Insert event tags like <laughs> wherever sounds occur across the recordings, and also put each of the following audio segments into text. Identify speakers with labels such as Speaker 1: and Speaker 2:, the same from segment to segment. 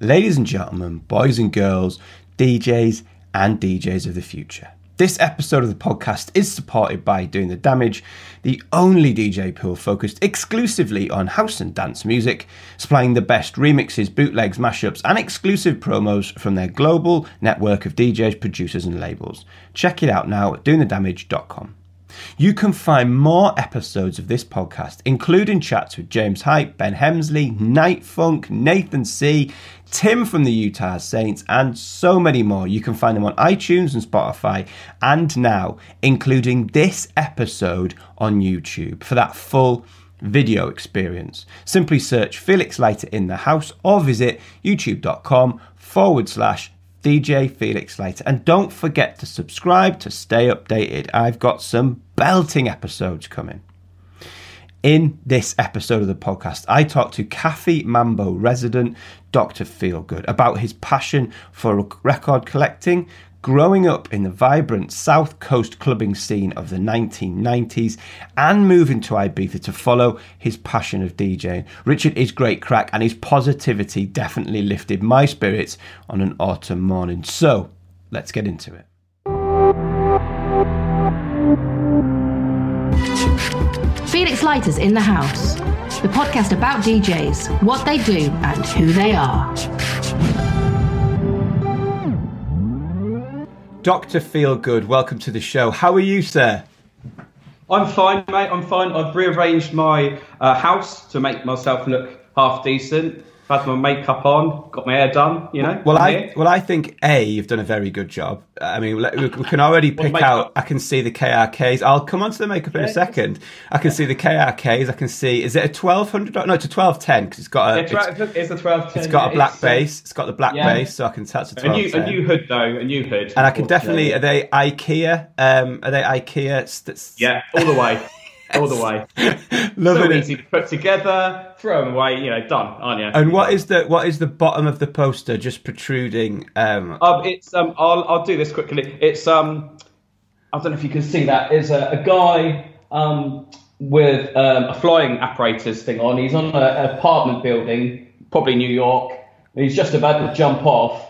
Speaker 1: ladies and gentlemen, boys and girls, DJs and DJs of the future. This episode of the podcast is supported by Doing the Damage, the only DJ pool focused exclusively on house and dance music, supplying the best remixes, bootlegs, mashups, and exclusive promos from their global network of DJs, producers, and labels. Check it out now at doingthedamage.com. You can find more episodes of this podcast, including chats with James Hype, Ben Hemsley, Night Funk, Nathan C., Tim from the Utah Saints, and so many more. You can find them on iTunes and Spotify, and now, including this episode on YouTube for that full video experience. Simply search Felix Leiter in the house or visit youtube.com forward slash DJ Felix Leiter. And don't forget to subscribe to stay updated. I've got some belting episodes coming. In this episode of the podcast, I talked to Cafe Mambo resident Dr. Feelgood about his passion for record collecting, growing up in the vibrant South Coast clubbing scene of the 1990s, and moving to Ibiza to follow his passion of DJing. Richard is great craic, and his positivity definitely lifted my spirits on an autumn morning. So, let's get into it.
Speaker 2: Felix Leiter's in the house, the podcast about DJs, what they do, and who they are.
Speaker 1: Dr. Feelgood, welcome to the show. How are you, sir?
Speaker 3: I'm fine, mate. I'm fine. I've rearranged my uh, house to make myself look half decent had my makeup on, got my hair done. You know.
Speaker 1: Well, I well I think a you've done a very good job. I mean, we, can already <laughs> pick out. I can see the KRKs. I'll come on to the makeup in a second. I can yeah. see the KRKs. I can see. Is it a twelve hundred? No, it's a twelve ten because it's got a.
Speaker 3: It's, it's, it's a twelve ten.
Speaker 1: It's got a black it's, uh, base. It's got the black base, so I can tell it's a twelve.
Speaker 3: A new, a new hood though, a new hood.
Speaker 1: And I can definitely. Are they IKEA? Um, are they IKEA?
Speaker 3: St- yeah, all the way. all the way. <laughs> Loving so it. easy to put together, throw them away, you know, done, aren't you?
Speaker 1: And what is the what is the bottom of the poster just protruding? Um,
Speaker 3: um it's um, I'll I'll do this quickly. It's um, I don't know if you can see that. Is a, a guy um with um, a flying apparatus thing on. He's on an apartment building, probably New York. He's just about to jump off,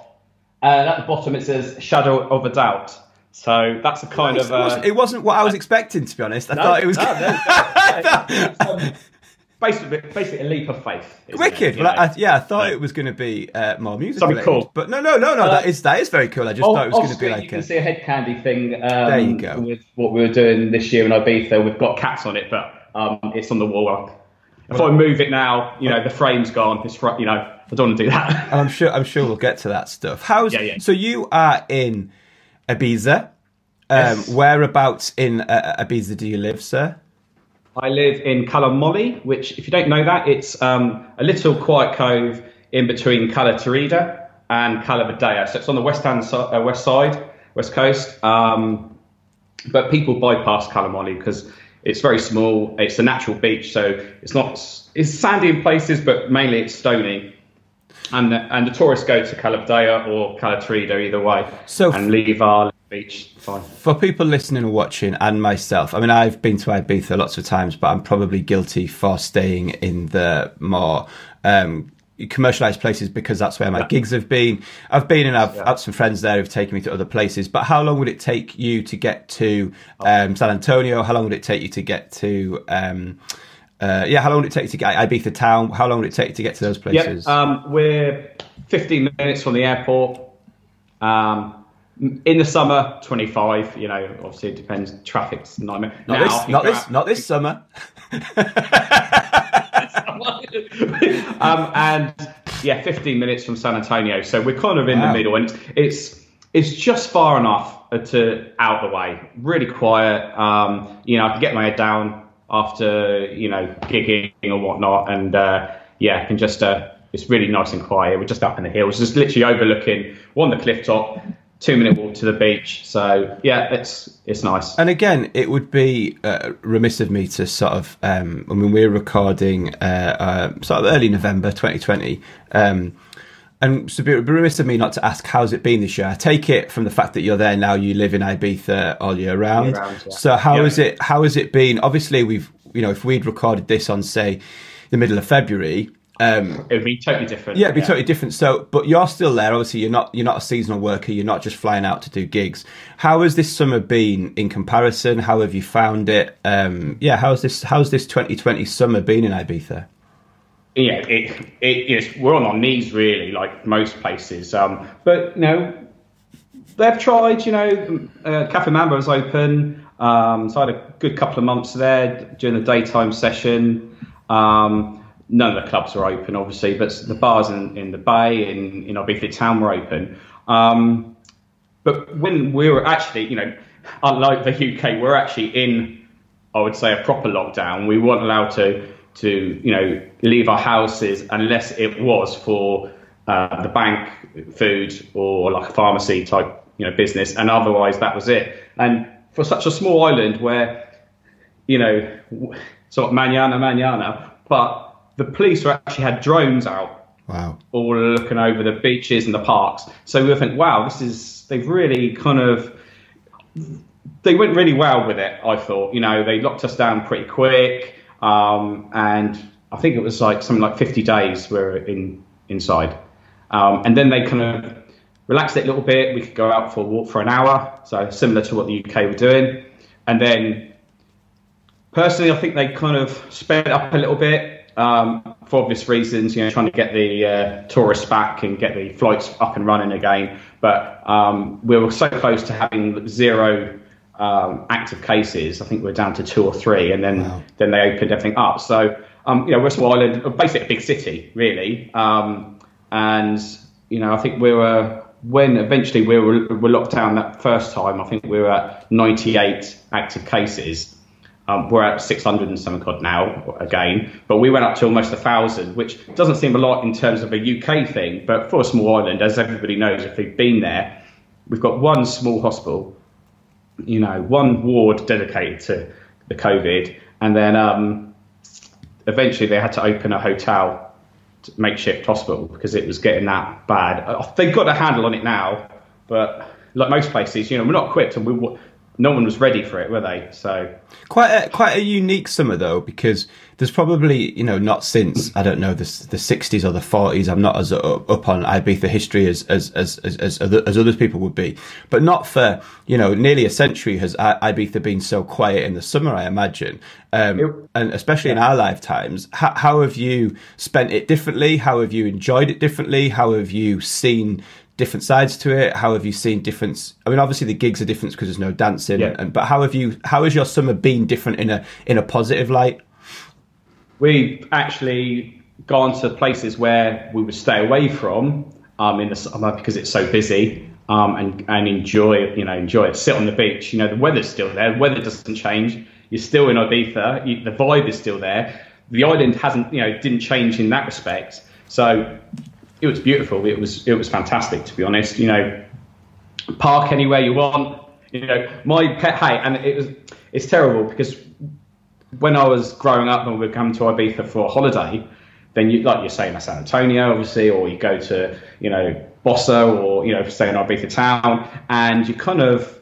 Speaker 3: and at the bottom it says "Shadow of a Doubt." So that's a kind
Speaker 1: of.
Speaker 3: Uh, it,
Speaker 1: wasn't, it, wasn't, what I was expecting, to be honest. I no, thought it was. No, no, <laughs>
Speaker 3: um, basically, basically a leap of faith.
Speaker 1: Wicked. Well, I, yeah, I thought it was going to be uh, more music. Something cool. But no, no, no, no. Uh, that is that is very cool. I just thought it was going to be like.
Speaker 3: You can see a Hed Kandi thing. Um, there you go. With what we were doing this year in Ibiza, we've got cats on it, but um, it's on the wall. If well, I move it now, you know the frame's gone. It's you know I don't want to do that. <laughs>
Speaker 1: I'm sure. I'm sure we'll get to that stuff. How's yeah, yeah. so you are in Ibiza. Um, yes. Whereabouts in uh, Ibiza do you live, sir?
Speaker 3: I live in Cala which, if you don't know that, it's um, a little quiet cove in between Cala Tarida and Cala Vedella. So it's on the west hand so- uh, west side, west coast. Um, but people bypass Cala because it's very small. It's a natural beach, so it's not it's sandy in places, but mainly it's stony. And the, and the tourists go to Cala Vedella or Cala Tarida either way, so and leave our beach. Fine.
Speaker 1: For people listening and watching, and myself, I mean, I've been to Ibiza lots of times, but I'm probably guilty for staying in the more um, commercialized places because that's where my yeah. gigs have been. I've been and I've yeah. had some friends there who've taken me to other places. But how long would it take you to get to um, San Antonio? How long would it take you to get to? Um, uh, yeah, how long would it take you to get Ibiza town? How long would it take to get to those places?
Speaker 3: Yep, um, we're 15 minutes from the airport. Um, in the summer, 25. You know, obviously it depends. Traffic's nightmare.
Speaker 1: Not now, this, not this, not this summer. <laughs>
Speaker 3: um, and yeah, 15 minutes from San Antonio. So we're kind of in wow. the middle, and it's, it's it's just far enough to out the way. Really quiet. Um, you know, I can get my head down after you know gigging or whatnot, and uh, yeah, I can just. Uh, it's really nice and quiet. We're just up in the hills, just literally overlooking one the cliff top, two minute walk to the beach. So yeah, it's it's nice.
Speaker 1: And again, it would be uh, remiss of me to sort of. Um, I mean, we're recording uh, uh, sort of early November 2020. Um, and so be remiss of me not to ask how's it been this year. I take it from the fact that you're there now. You live in Ibiza all year round. Year round yeah. So how yeah. is it? How has it been? Obviously, we've you know if we'd recorded this on say the middle of February,
Speaker 3: Um, it would be totally different.
Speaker 1: Yeah, it'd be yeah. totally different. So, but you're still there. Obviously, you're not you're not a seasonal worker. You're not just flying out to do gigs. How has this summer been in comparison? How have you found it? Um, yeah, how's this how's this 2020 summer been in Ibiza?
Speaker 3: Yeah, it, it, we're on our knees really, like most places. Um, but you know, they've tried. You know, uh, Cafe Mambo was open. Um, so I had a good couple of months there during the daytime session. Um, none of the clubs were open, obviously, but the bars in, in the Bay in in Ibiza town were open. Um, but when we were actually, you know, unlike the UK, we're actually in, I would say, a proper lockdown. We weren't allowed to to you know leave our houses unless it was for uh, the bank, food, or like a pharmacy type you know business, and otherwise that was it. And for such a small island where you know sort of manana manana, but the police actually had drones out.
Speaker 1: Wow.
Speaker 3: All looking over the beaches and the parks. So we think, wow, this is they've really kind of they went really well with it. I thought, you know, they locked us down pretty quick. Um, and I think it was like something like 50 days we were in inside. Um, and then they kind of relaxed it a little bit. We could go out for a walk for an hour, so similar to what the UK were doing. And then, personally, I think they kind of sped up a little bit um, for obvious reasons. You know, trying to get the uh, tourists back and get the flights up and running again. But um, we were so close to having zero um, active cases. I think we're down to two or three, and then wow. then they opened everything up. So um, you know, Westwall Island, basically a big city, really. Um, and you know, I think we were when eventually we were, were locked down that first time. I think we were at 98 active cases. Um, we're at 600 and some odd now again, but we went up to almost a thousand, which doesn't seem a lot in terms of a UK thing, but for a small island, as everybody knows, if they've been there, we've got one small hospital you know, one ward dedicated to the COVID, and then um, eventually they had to open a hotel, makeshift hospital, because it was getting that bad. Uh, they've got a handle on it now, but like most places, you know, we're not equipped, and we no one was ready for it, were they? So
Speaker 1: quite a, quite a unique summer though, because there's probably you know not since I don't know the the 60s or the 40s. I'm not as up on Ibiza history as as as as, as, as other people would be, but not for you know nearly a century has Ibiza been so quiet in the summer. I imagine, um, it, and especially yeah. in our lifetimes. How, how have you spent it differently? How have you enjoyed it differently? How have you seen different sides to it? How have you seen difference? I mean, obviously the gigs are different because there's no dancing, yeah. and, but how have you? How has your summer been different in a in a positive light?
Speaker 3: We've actually gone to places where we would stay away from um, in the summer because it's so busy. Um, and and enjoy you know enjoy it. Sit on the beach. You know the weather's still there. The weather doesn't change. You're still in Ibiza. You, the vibe is still there. The island hasn't you know didn't change in that respect. So it was beautiful. It was it was fantastic to be honest. You know, park anywhere you want. You know, my pet hey, and it was it's terrible because when I was growing up and we'd come to Ibiza for a holiday, then you like you're saying San Antonio, obviously, or you go to you know Bossa or you know stay in Ibiza town, and you kind of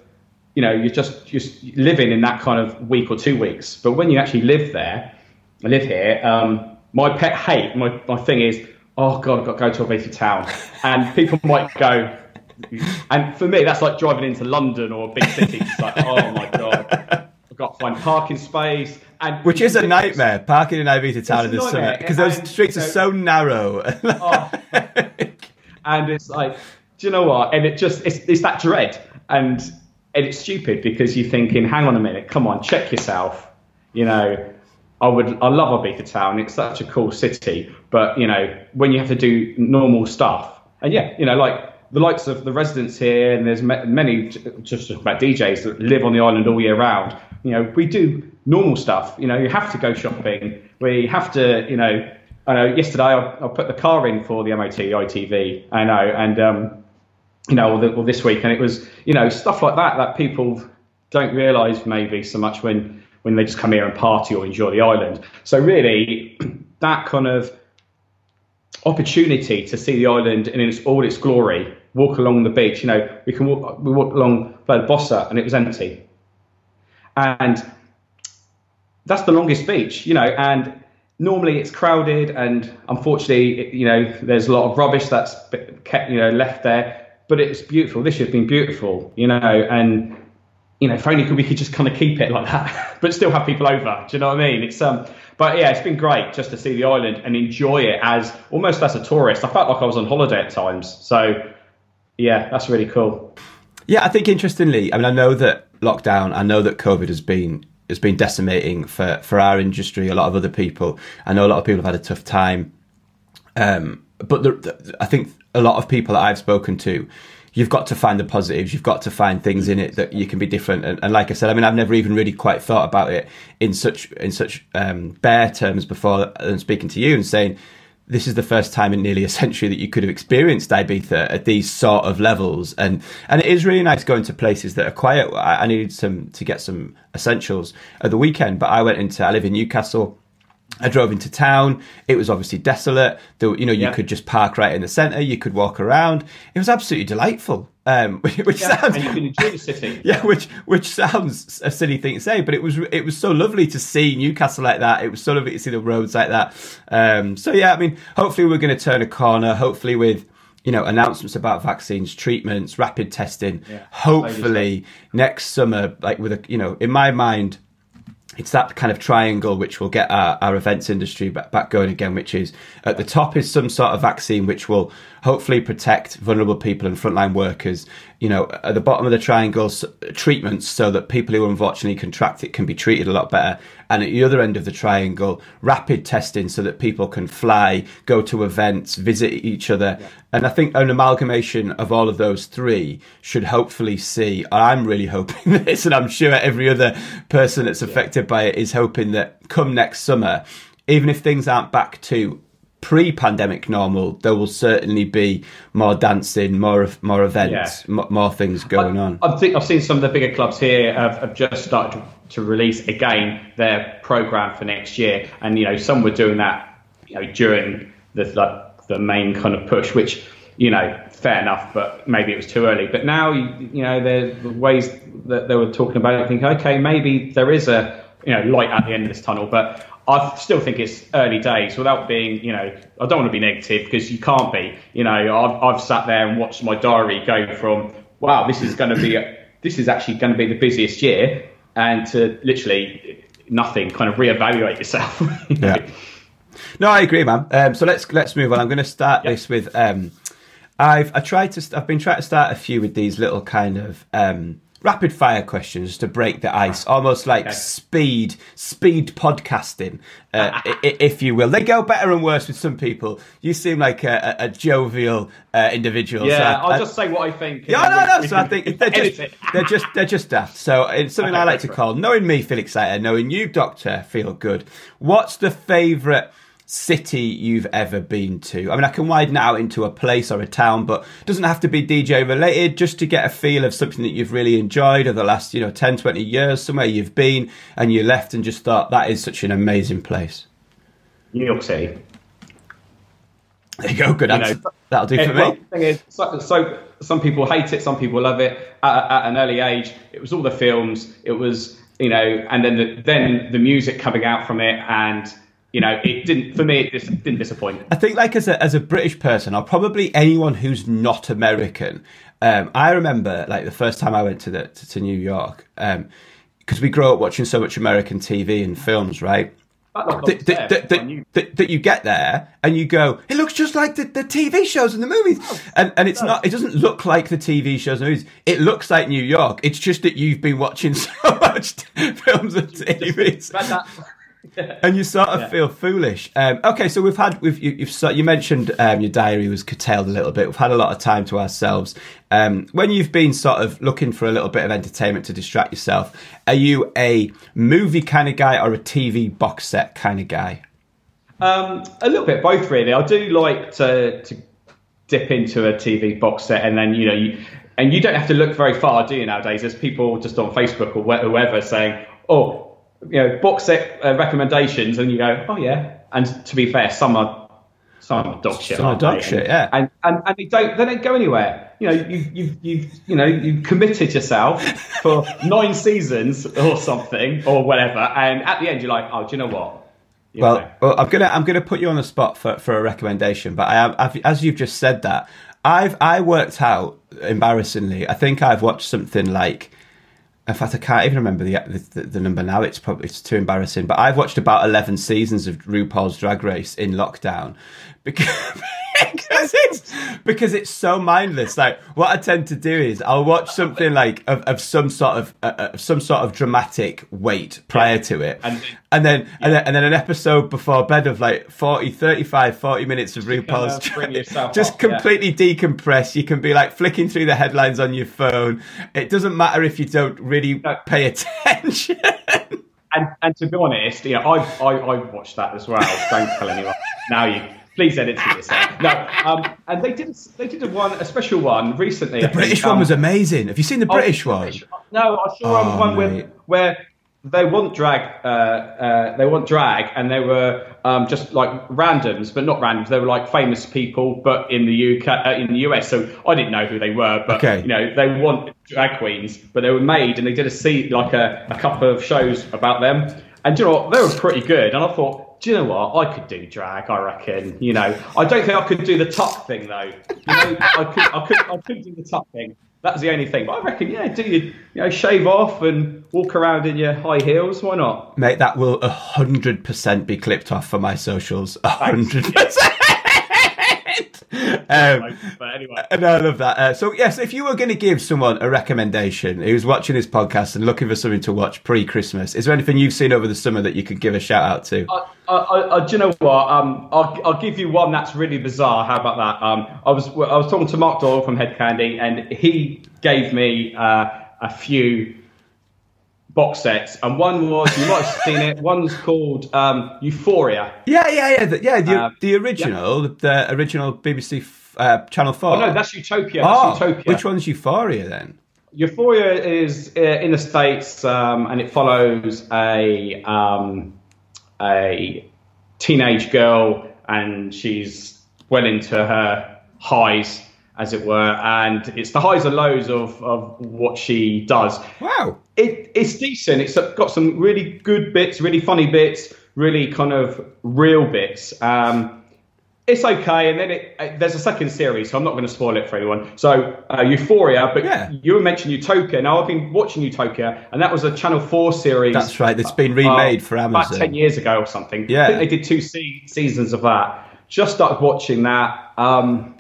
Speaker 3: you know you're just just living in that kind of week or two weeks. But when you actually live there, I live here. Um, my pet hate, my, my thing is oh god, I've got to go to a beefy town, and people might go. And for me, that's like driving into London or a big city. It's like, oh my god, I've got to find parking space. And
Speaker 1: Which is a nightmare, parking in Ibiza town in the summer, because those streets are so narrow. <laughs> oh,
Speaker 3: and it's like, do you know what? And it just, it's, it's that dread. And, and it's stupid because you're thinking, hang on a minute, come on, check yourself. You know, I would I love Ibiza town. It's such a cool city, but you know when you have to do normal stuff, and yeah, you know like the likes of the residents here, and there's many just about DJs that live on the island all year round. You know we do normal stuff. You know you have to go shopping. We have to you know. I know yesterday I, I put the car in for the MOT ITV. I know, and um, you know, or, the, or this week, and it was you know stuff like that that people don't realise maybe so much when when they just come here and party or enjoy the island. So really, <clears throat> that kind of opportunity to see the island in its, all its glory, walk along the beach. You know, we can walk, we walked along Bossa and it was empty, and that's the longest beach. You know, and normally it's crowded, and unfortunately, you know, there's a lot of rubbish that's kept, you know, left there. But it's beautiful. This year's been beautiful, you know, and you know, if only we could just kind of keep it like that, <laughs> but still have people over. Do you know what I mean? It's um, but yeah, it's been great just to see the island and enjoy it as almost as a tourist. I felt like I was on holiday at times. So yeah, that's really cool.
Speaker 1: Yeah, I think interestingly, I mean, I know that lockdown, I know that COVID has been has been decimating for for our industry. A lot of other people, I know a lot of people have had a tough time. Um, but the, the, I think a lot of people that I've spoken to, you've got to find the positives. You've got to find things in it that you can be different. And, and like I said, I mean, I've never even really quite thought about it in such in such um, bare terms before. And speaking to you and saying, this is the first time in nearly a <laughs> century that you could have experienced Ibiza at these sort of levels, and and it is really nice going to places that are quiet. I, I needed some to get some essentials at the weekend, but I went into I live in Newcastle. I drove into town. It was obviously desolate. There, you know, you yeah. could just park right in the centre. You could walk around. It was absolutely delightful. Um, <laughs> which
Speaker 3: yeah,
Speaker 1: sounds
Speaker 3: and you can enjoy the city. <laughs>
Speaker 1: yeah, which which sounds a silly thing to say, but it was it was so lovely to see Newcastle like that. It was so lovely to see the roads like that. Um, so yeah, I mean, hopefully we're going to turn a corner. Hopefully with you know announcements about vaccines, treatments, rapid testing. Yeah, hopefully next summer, like with a you know, in my mind it's that kind of triangle which will get our, our events industry back, back going again, which is at the top is some sort of vaccine which will hopefully protect vulnerable people and frontline workers. You know, at the bottom of the triangle, treatments so that people who unfortunately contract it can be treated a lot better. And at the other end of the triangle, rapid testing so that people can fly, go to events, visit each other. Yeah. And I think an amalgamation of all of those three should hopefully see, I'm really hoping <laughs> this, and I'm sure every other person that's affected by it is hoping that come next summer, even if things aren't back to pre-pandemic normal, there will certainly be more dancing, more more events, yeah. more things going
Speaker 3: I,
Speaker 1: on.
Speaker 3: I think I've seen some of the bigger clubs here have, have just started to, to, release again their program for next year, and you know some were doing that you know during the like, the main kind of push, which you know fair enough, but maybe it was too early. But now you, you know the ways that they were talking about it, I think okay maybe there is a you know light at the end of this tunnel, but I still think it's early days without being, you know, I don't want to be negative because you can't be. You know, I've, I've sat there and watched my diary go from, wow, this is going to be, this is actually going to be the busiest year, and to literally nothing, kind of reevaluate yourself. you <laughs> know? Yeah.
Speaker 1: No, I agree, man. Um, so let's let's move on. I'm going to start yep. this with. Um, I've I tried to. I've been trying to start a few with these little kind of. Um, rapid fire questions to break the ice, almost like okay. speed speed podcasting, uh, if you will. They go better and worse with some people. You seem like a, a, jovial uh, individual.
Speaker 3: Yeah, so I, I'll I, just say what I think.
Speaker 1: Yeah, no, no. So I think <laughs> they're just they're just they're just daft. So it's something okay, I like to call knowing me, Felix Leiter, knowing you, Doctor, Feelgood. What's the favourite? City you've ever been to? I mean, I can widen out into a place or a town, but it doesn't have to be DJ related, just to get a feel of something that you've really enjoyed over the last, you know, 10, 20 years, somewhere you've been and you left and just thought that is such an amazing place.
Speaker 3: New York City.
Speaker 1: There you go. Good answer. Know, That'll do for well, me.
Speaker 3: thing is, so, so, some people hate it, some people love it. At, at, an early age, it was all the films. It was you know, and then the, then the music coming out from it, and you know, it didn't for me. It just didn't disappoint.
Speaker 1: I think, like as a as a British person, or probably anyone who's not American, um, I remember like the first time I went to the to, to New York because um, we grow up watching so much American TV and films, right? That, that, that, that, that, you get there and you go, it looks just like the, the TV shows and the movies. Oh, and, and it's not, it doesn't look like the TV shows and movies. It looks like New York. It's just that you've been watching <laughs> so much films and TVs <laughs> and you sort of yeah. feel foolish. Um, okay, so we've had we've you, have you mentioned um, your diary was curtailed a little bit. We've had a lot of time to ourselves. Um, when you've been sort of looking for a little bit of entertainment to distract yourself, are you a movie kind of guy or a TV box set kind of guy?
Speaker 3: Um, a little bit both, really. I do like to to dip into a TV box set, and then you know you. And you don't have to look very far, do you, nowadays? There's people just on Facebook or whoever saying, oh, you know box set uh, recommendations, and you go, oh yeah. And to be fair, some are some are dog shit.
Speaker 1: Some are dog shit, yeah.
Speaker 3: And, and and they don't they don't go anywhere. You know, you you you you know you committed yourself for <laughs> nine seasons or something or whatever, and at the end you're like, oh, do you know what? you
Speaker 1: Well,
Speaker 3: know.
Speaker 1: well, I'm gonna I'm gonna put you on the spot for, for a recommendation, but I am I've, as you've just said that I've I worked out embarrassingly. I think I've watched something like. In fact, I can't even remember the, the the number now. It's probably it's too embarrassing. But I've watched about eleven seasons of RuPaul's Drag Race in lockdown because because it's because it's so mindless. Like what I tend to do is I'll watch something like of, of some sort of uh, uh, some sort of dramatic weight prior to it,
Speaker 3: And-
Speaker 1: and then and then and then an episode before bed of like 40 35 40 minutes of RuPaul's just
Speaker 3: yeah.
Speaker 1: completely decompress you can be like flicking through the headlines on your phone it doesn't matter if you don't really
Speaker 3: No.
Speaker 1: pay attention
Speaker 3: And and to be honest, you know, I I, I watched that as well. Don't tell anyone. Now you please edit it yourself. No, um, and they did they did a one a special one recently.
Speaker 1: the British one was amazing have you seen the British one
Speaker 3: No, I saw
Speaker 1: Oh,
Speaker 3: one
Speaker 1: mate.
Speaker 3: where where they want drag. Uh, uh, they want drag, and they were um, just like randoms, but not randoms. They were like famous people, but in the UK, uh, in the US. So I didn't know who they were, but
Speaker 1: Okay.
Speaker 3: you know they want drag queens, but they were made, and they did a see like a, a couple of shows about them, and you know what? They were pretty good, and I thought. Do you know what? I could do drag, I reckon. You know, I don't think I could do the top thing though. You know, I could, I could, I could do the top thing. That's the only thing. But I reckon, yeah, do you, you know, shave off and walk around in your high heels? Why not?
Speaker 1: mate that will 100% be clipped off for my socials 100% <laughs> um,
Speaker 3: But anyway,
Speaker 1: No, I love that. Uh, so, yes, if you were going to give someone a recommendation who's watching this podcast and looking for something to watch pre-Christmas, is there anything you've seen over the summer that you could give a shout out to?
Speaker 3: I, I, I, do you know what? Um, I'll, I'll give you one that's really bizarre. How about that? Um, I was I was talking to Mark Doyle from Hed Kandi, and he gave me uh, a few box sets, and one was you might have seen it. One's called um, Euphoria.
Speaker 1: Yeah, yeah, yeah, the, yeah. The,
Speaker 3: Um,
Speaker 1: the original, the original BBC uh, Channel Four.
Speaker 3: Oh no, that's Utopia.
Speaker 1: Oh,
Speaker 3: Utopia.
Speaker 1: which one's Euphoria then?
Speaker 3: Euphoria is uh, in the states, um, and it follows a um, a teenage girl, and she's well into her highs, as it were, and it's the highs and lows of, of what she does.
Speaker 1: Wow.
Speaker 3: It, it's decent. It's got some really good bits, really funny bits, really kind of real bits. Um, it's okay, and then it, uh, there's a second series, so I'm not going to spoil it for anyone. So uh, Euphoria, but
Speaker 1: Yeah.
Speaker 3: you were mentioning Utopia. Now I've been watching Utopia, and that was a Channel Four series.
Speaker 1: That's right. It's been
Speaker 3: uh,
Speaker 1: remade for
Speaker 3: about
Speaker 1: Amazon.
Speaker 3: ten years ago or something.
Speaker 1: Yeah.
Speaker 3: I think they did two se- seasons of that. Just started watching that. Um,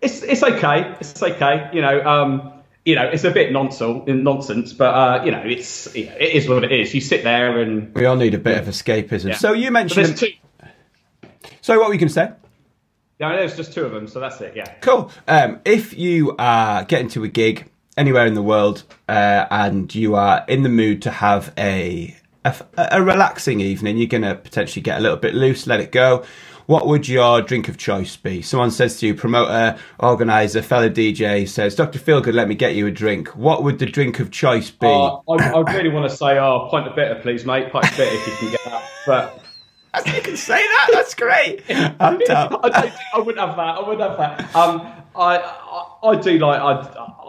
Speaker 3: it's it's okay. It's okay. You know. Um, you know, it's a bit nonsense, nonsense, but uh, you know, it's it is what it is. You sit there and
Speaker 1: We all need a bit of escapism.
Speaker 3: Yeah.
Speaker 1: So you mentioned. So what were you going to say?
Speaker 3: No, there's just two of them, so that's it. Yeah.
Speaker 1: Cool. Um, if you are getting to a gig anywhere in the world uh, and you are in the mood to have a, a a relaxing evening, you're going to potentially get a little bit loose, let it go. What would your drink of choice be? Someone says to you, promoter, organizer, fellow DJ says, Dr. Feelgood, let me get you a drink. What would the drink of choice be?
Speaker 3: Uh, I, I really want to say, oh, pint of bitter, please, mate. Pint of bitter if you can get that. But <laughs>
Speaker 1: you can say that. That's great. <laughs> I'm down.
Speaker 3: I, I wouldn't have that. I wouldn't have that. Um, I, I, I do like I,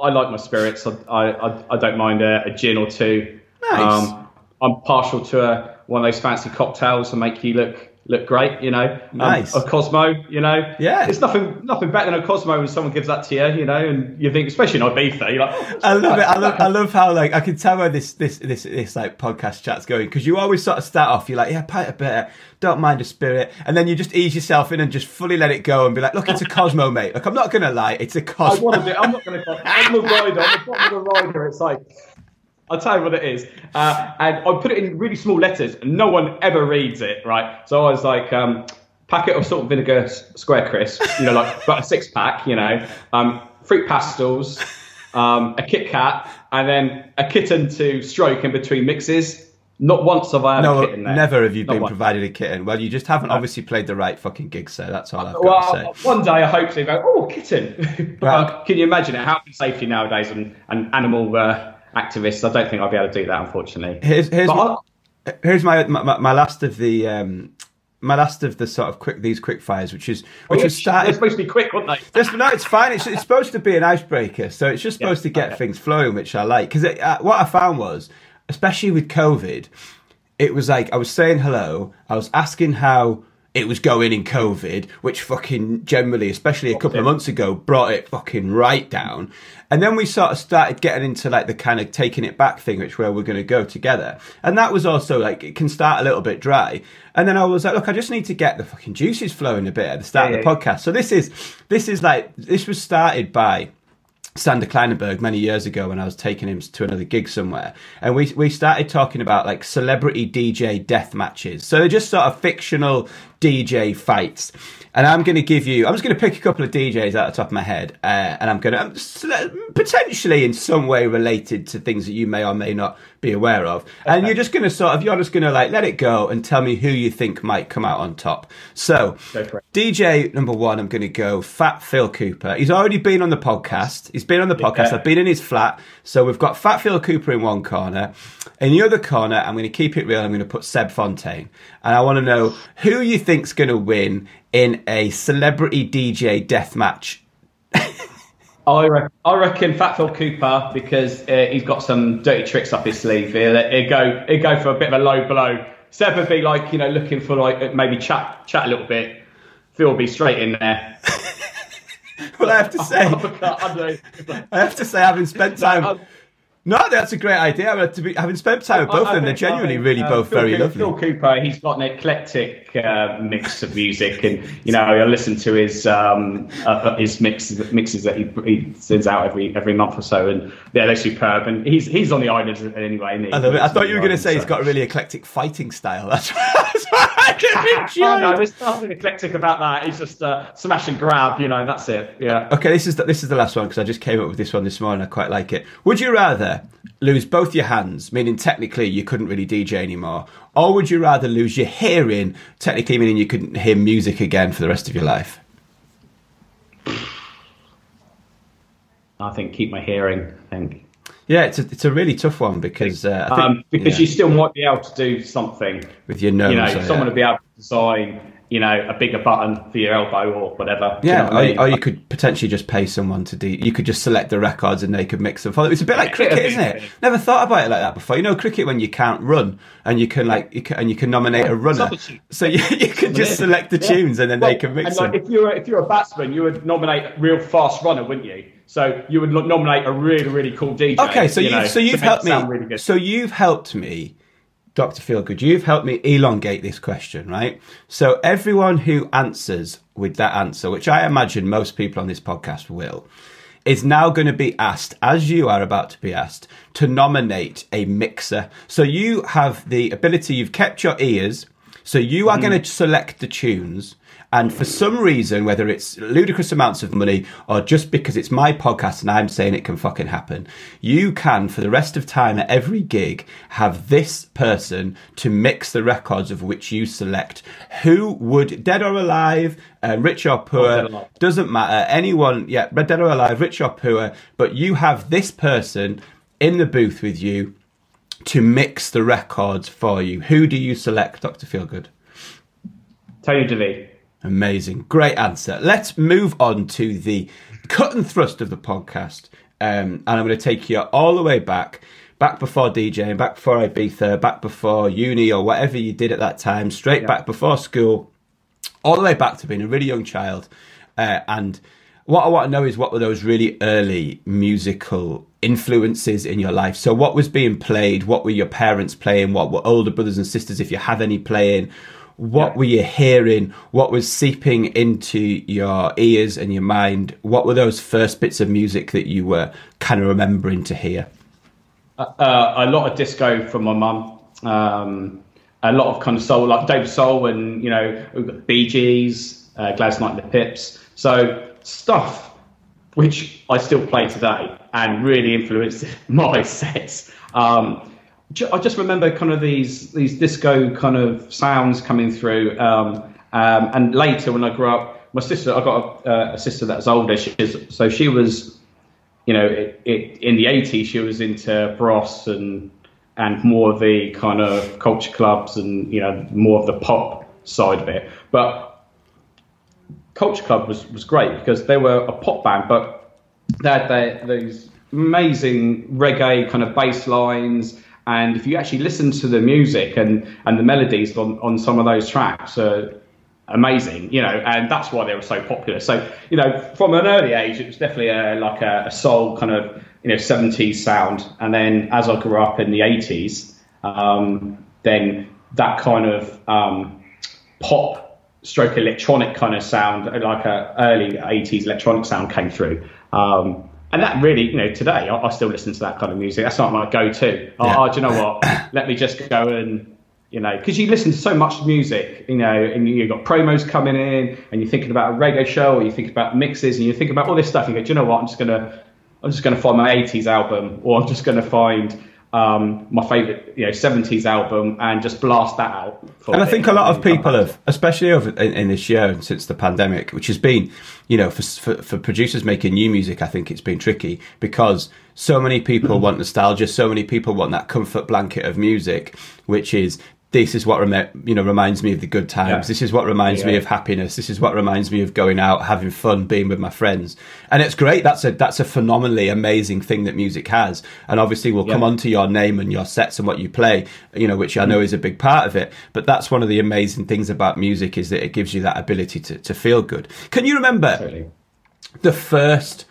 Speaker 3: I like my spirits. I, I, I don't mind a, a gin or two.
Speaker 1: Nice.
Speaker 3: Um, I'm partial to a, one of those fancy cocktails that make you look look great. You know, um,
Speaker 1: Nice.
Speaker 3: a Cosmo. You know,
Speaker 1: Yeah.
Speaker 3: It's nothing nothing better than a Cosmo when someone gives that to you. You know, and you think, especially in Ibiza, you're like,
Speaker 1: I love it. I love. I <laughs> love how like I can tell where this this this this like podcast chat's going because you always sort of start off. You're like, yeah, pint of bitter, don't mind a spirit, and then you just ease yourself in and just fully let it go and be like, look, it's a Cosmo, mate. Like I'm not gonna lie, it's a
Speaker 3: I
Speaker 1: Cosmo.
Speaker 3: want to do. I'm not going <laughs> to. I'm a rider. I'm the bottom of the rider. It's like. I'll tell you what it is. Uh, and I put it in really small letters, and no one ever reads it, right? So I was like, um, packet of salt and vinegar square crisps, you know, like <laughs> about a six pack, you know, um, fruit pastels, um, a Kit Kat, and then a kitten to stroke in between mixes. Not once have I had a
Speaker 1: No,
Speaker 3: kitten there.
Speaker 1: never have you
Speaker 3: Not
Speaker 1: been
Speaker 3: once.
Speaker 1: provided a kitten. Well, you just haven't obviously played the right fucking gig, so that's all I've got to say.
Speaker 3: one day I hope to go, oh, kitten. <laughs> but
Speaker 1: Well-
Speaker 3: can you imagine it? Health and safety nowadays and, and animal uh, activists, I don't think I'll be able to do that, unfortunately.
Speaker 1: Here's here's my, here's my, my my last of the um my last of the sort of quick these quick fires, which is which
Speaker 3: They're
Speaker 1: was started
Speaker 3: supposed to be quick, weren't they?
Speaker 1: No, it's fine. It's, it's supposed to be an icebreaker, so it's just supposed to get
Speaker 3: okay.
Speaker 1: things flowing, which I like. Because uh, what I found was, especially with COVID, it was like I was saying hello, I was asking how it was going in COVID, which fucking generally, especially a couple of months ago, brought it fucking right down. And then we sort of started getting into like the kind of taking it back thing, which where we're going to go together. And that was also like, it can start a little bit dry. And then I was like, look, I just need to get the fucking juices flowing a bit at the start
Speaker 3: Yeah,
Speaker 1: of the
Speaker 3: yeah.
Speaker 1: podcast. So this is, this is like, this was started by, Sander Kleinenberg many years ago when I was taking him to another gig somewhere, and we we started talking about like celebrity DJ death matches. So they're just sort of fictional DJ fights. And I'm going to give you, I'm just going to pick a couple of DJs out of the top of my head, uh, and I'm going to um, potentially in some way related to things that you may or may not be aware of. And you're just going to sort of, you're just going to like let it go and tell me who you think might come out on top. So,
Speaker 3: Go for it.
Speaker 1: DJ number one, I'm going to go Fat Phil Cooper. He's already been on the podcast. He's been on the podcast.
Speaker 3: Yeah.
Speaker 1: I've been in his flat. So we've got Fat Phil Cooper in one corner. In the other corner, I'm going to keep it real. I'm going to put Seb Fontaine. And I want to know who you think's going to win in a celebrity DJ death match.
Speaker 3: I reckon, I reckon Fat Phil Cooper because uh, he's got some dirty tricks up his sleeve. He'll, he'll go he'll go for a bit of a low blow. Seb would be like you know looking for like maybe chat chat a little bit. Phil will be straight in there. <laughs>
Speaker 1: Well, I have to <laughs> say, I have to say, having spent time. No, that's a great idea. But to be, having spent time with both of them, they're genuinely really
Speaker 3: uh,
Speaker 1: both
Speaker 3: Phil
Speaker 1: very
Speaker 3: Coo-
Speaker 1: lovely.
Speaker 3: Phil Cooper, he's got an eclectic uh, mix of music, and you know, I listen to his um, uh, his mixes mixes that he, he sends out every every month or so, and yeah, they're superb. And he's he's on the island anyway.
Speaker 1: I. I thought you were going to say he's got a really eclectic fighting style. <laughs> That's that's I can
Speaker 3: so- Oh, no,
Speaker 1: enjoy.
Speaker 3: there's nothing eclectic about that. He's just uh, smash and grab, you know. That's it. Yeah.
Speaker 1: Okay, this is the, this is the last one because I just came up with this one this morning. I quite like it. Would you rather lose both your hands, meaning technically you couldn't really DJ anymore, or would you rather lose your hearing, technically meaning you couldn't hear music again for the rest of your life?
Speaker 3: I think keep my hearing. I think
Speaker 1: Yeah, it's a, it's a really tough one because uh, I think
Speaker 3: um, because
Speaker 1: yeah,
Speaker 3: you still might be able to do something.
Speaker 1: with your nose,
Speaker 3: you know,
Speaker 1: uh,
Speaker 3: someone
Speaker 1: yeah.
Speaker 3: would be able to design, you know, a bigger button for your elbow or whatever. Do you
Speaker 1: Yeah,
Speaker 3: know what
Speaker 1: or,
Speaker 3: I mean?
Speaker 1: or you could potentially just pay someone to do. You could just select the records and they could mix them. for you. It's a bit like <laughs> cricket, isn't it? Never thought about it like that before. You know, cricket when you can't run and you can like you can, and you can nominate a runner, so you, <laughs> you can just select the
Speaker 3: Yeah.
Speaker 1: tunes and then
Speaker 3: Well,
Speaker 1: they can mix
Speaker 3: and
Speaker 1: them.
Speaker 3: if you're if you're a batsman, you would nominate a real fast runner, wouldn't you? So you would nominate a really really cool DJ.
Speaker 1: Okay, so
Speaker 3: you,
Speaker 1: you
Speaker 3: know,
Speaker 1: so you've helped me.
Speaker 3: sound Really good.
Speaker 1: So you've helped me, Doctor Feelgood. You've helped me elongate this question, right? So everyone who answers with that answer, which I imagine most people on this podcast will, is now going to be asked, as you are about to be asked, to nominate a mixer. So you have the ability. You've kept your ears. So you are mm-hmm. going to select the tunes. And for some reason, whether it's ludicrous amounts of money or just because it's my podcast and I'm saying it can fucking happen, you can, for the rest of time at every gig, have this person to mix the records of which you select. Who would, dead or alive, uh, rich or
Speaker 3: dead or
Speaker 1: poor, doesn't matter. Anyone, yeah, dead or alive, rich or poor, but you have this person in the booth with you to mix the records for you. Who do you select, Dr. Feelgood?
Speaker 3: Tony De Vit.
Speaker 1: Amazing. Great answer. Let's move on to the cut and thrust of the podcast. Um, and I'm going to take you all the way back, back before DJing, back before Ibiza, back before uni or whatever you did at that time, straight back before school, all the way back to being a really young child. Uh, and what I want to know is what were those really early musical influences in your life? So, what was being played? What were your parents playing? What were older brothers and sisters, if you have any, playing? What were you hearing? What was seeping into your ears and your mind? What were those first bits of music that you were kind of remembering to hear?
Speaker 3: Uh, a lot of disco from my mum. Um, a lot of kind of soul, like David Soul, and you know, Bee Gees, uh, Gladys Knight and the Pips. So stuff which I still play today and really influenced <laughs> my sets. Um, I just remember kind of these these disco kind of sounds coming through. Um, um, and later, when I grew up, my sister, I got a, a sister that was older. Is, so she was you know, it, it, in the 80s, she was into Bros and and more of the kind of culture clubs and you know more of the pop side of it. But Culture Club was, was great because they were a pop band, but they had their, those amazing reggae kind of bass lines And if you actually listen to the music and, and the melodies on, on some of those tracks are amazing, you know, and that's why they were so popular. So, you know, from an early age, it was definitely a, like a, a soul kind of, you know, 70s sound. And then as I grew up in the 80s, um, then that kind of um, pop stroke electronic kind of sound, like a early 80s electronic sound came through. Um, and that really, you know, today I, I, still listen to that kind of music. That's not my go-to. Oh, yeah. Oh, do you know what? <coughs> Let me just go and, you know, because you listen to so much music, you know, and you've got promos coming in, and you're thinking about a radio show, or you think about mixes, and you think about all this stuff. And You go, do you know what? I'm just gonna, I'm just gonna find my 80s album, or I'm just gonna find um, my favorite, you know, 70s album and just blast that out.
Speaker 1: and I think a lot of people have, especially over in, in, this year and since the pandemic, which has been, you know, for, for, for producers making new music, I think it's been tricky because so many people want nostalgia, so many people want that comfort blanket of music, which is this is what rem- you know reminds me of the good times. Yeah. This is what reminds yeah. me of happiness. This is what reminds me of going out, having fun, being with my friends. And it's great. That's a that's a phenomenally amazing thing that music has. And obviously, we'll yeah. come on to your name and your sets and what you play. You know, which I know mm. is a big part of it. But that's one of the amazing things about music is that it gives you that ability to to feel good. Can you remember totally. the first?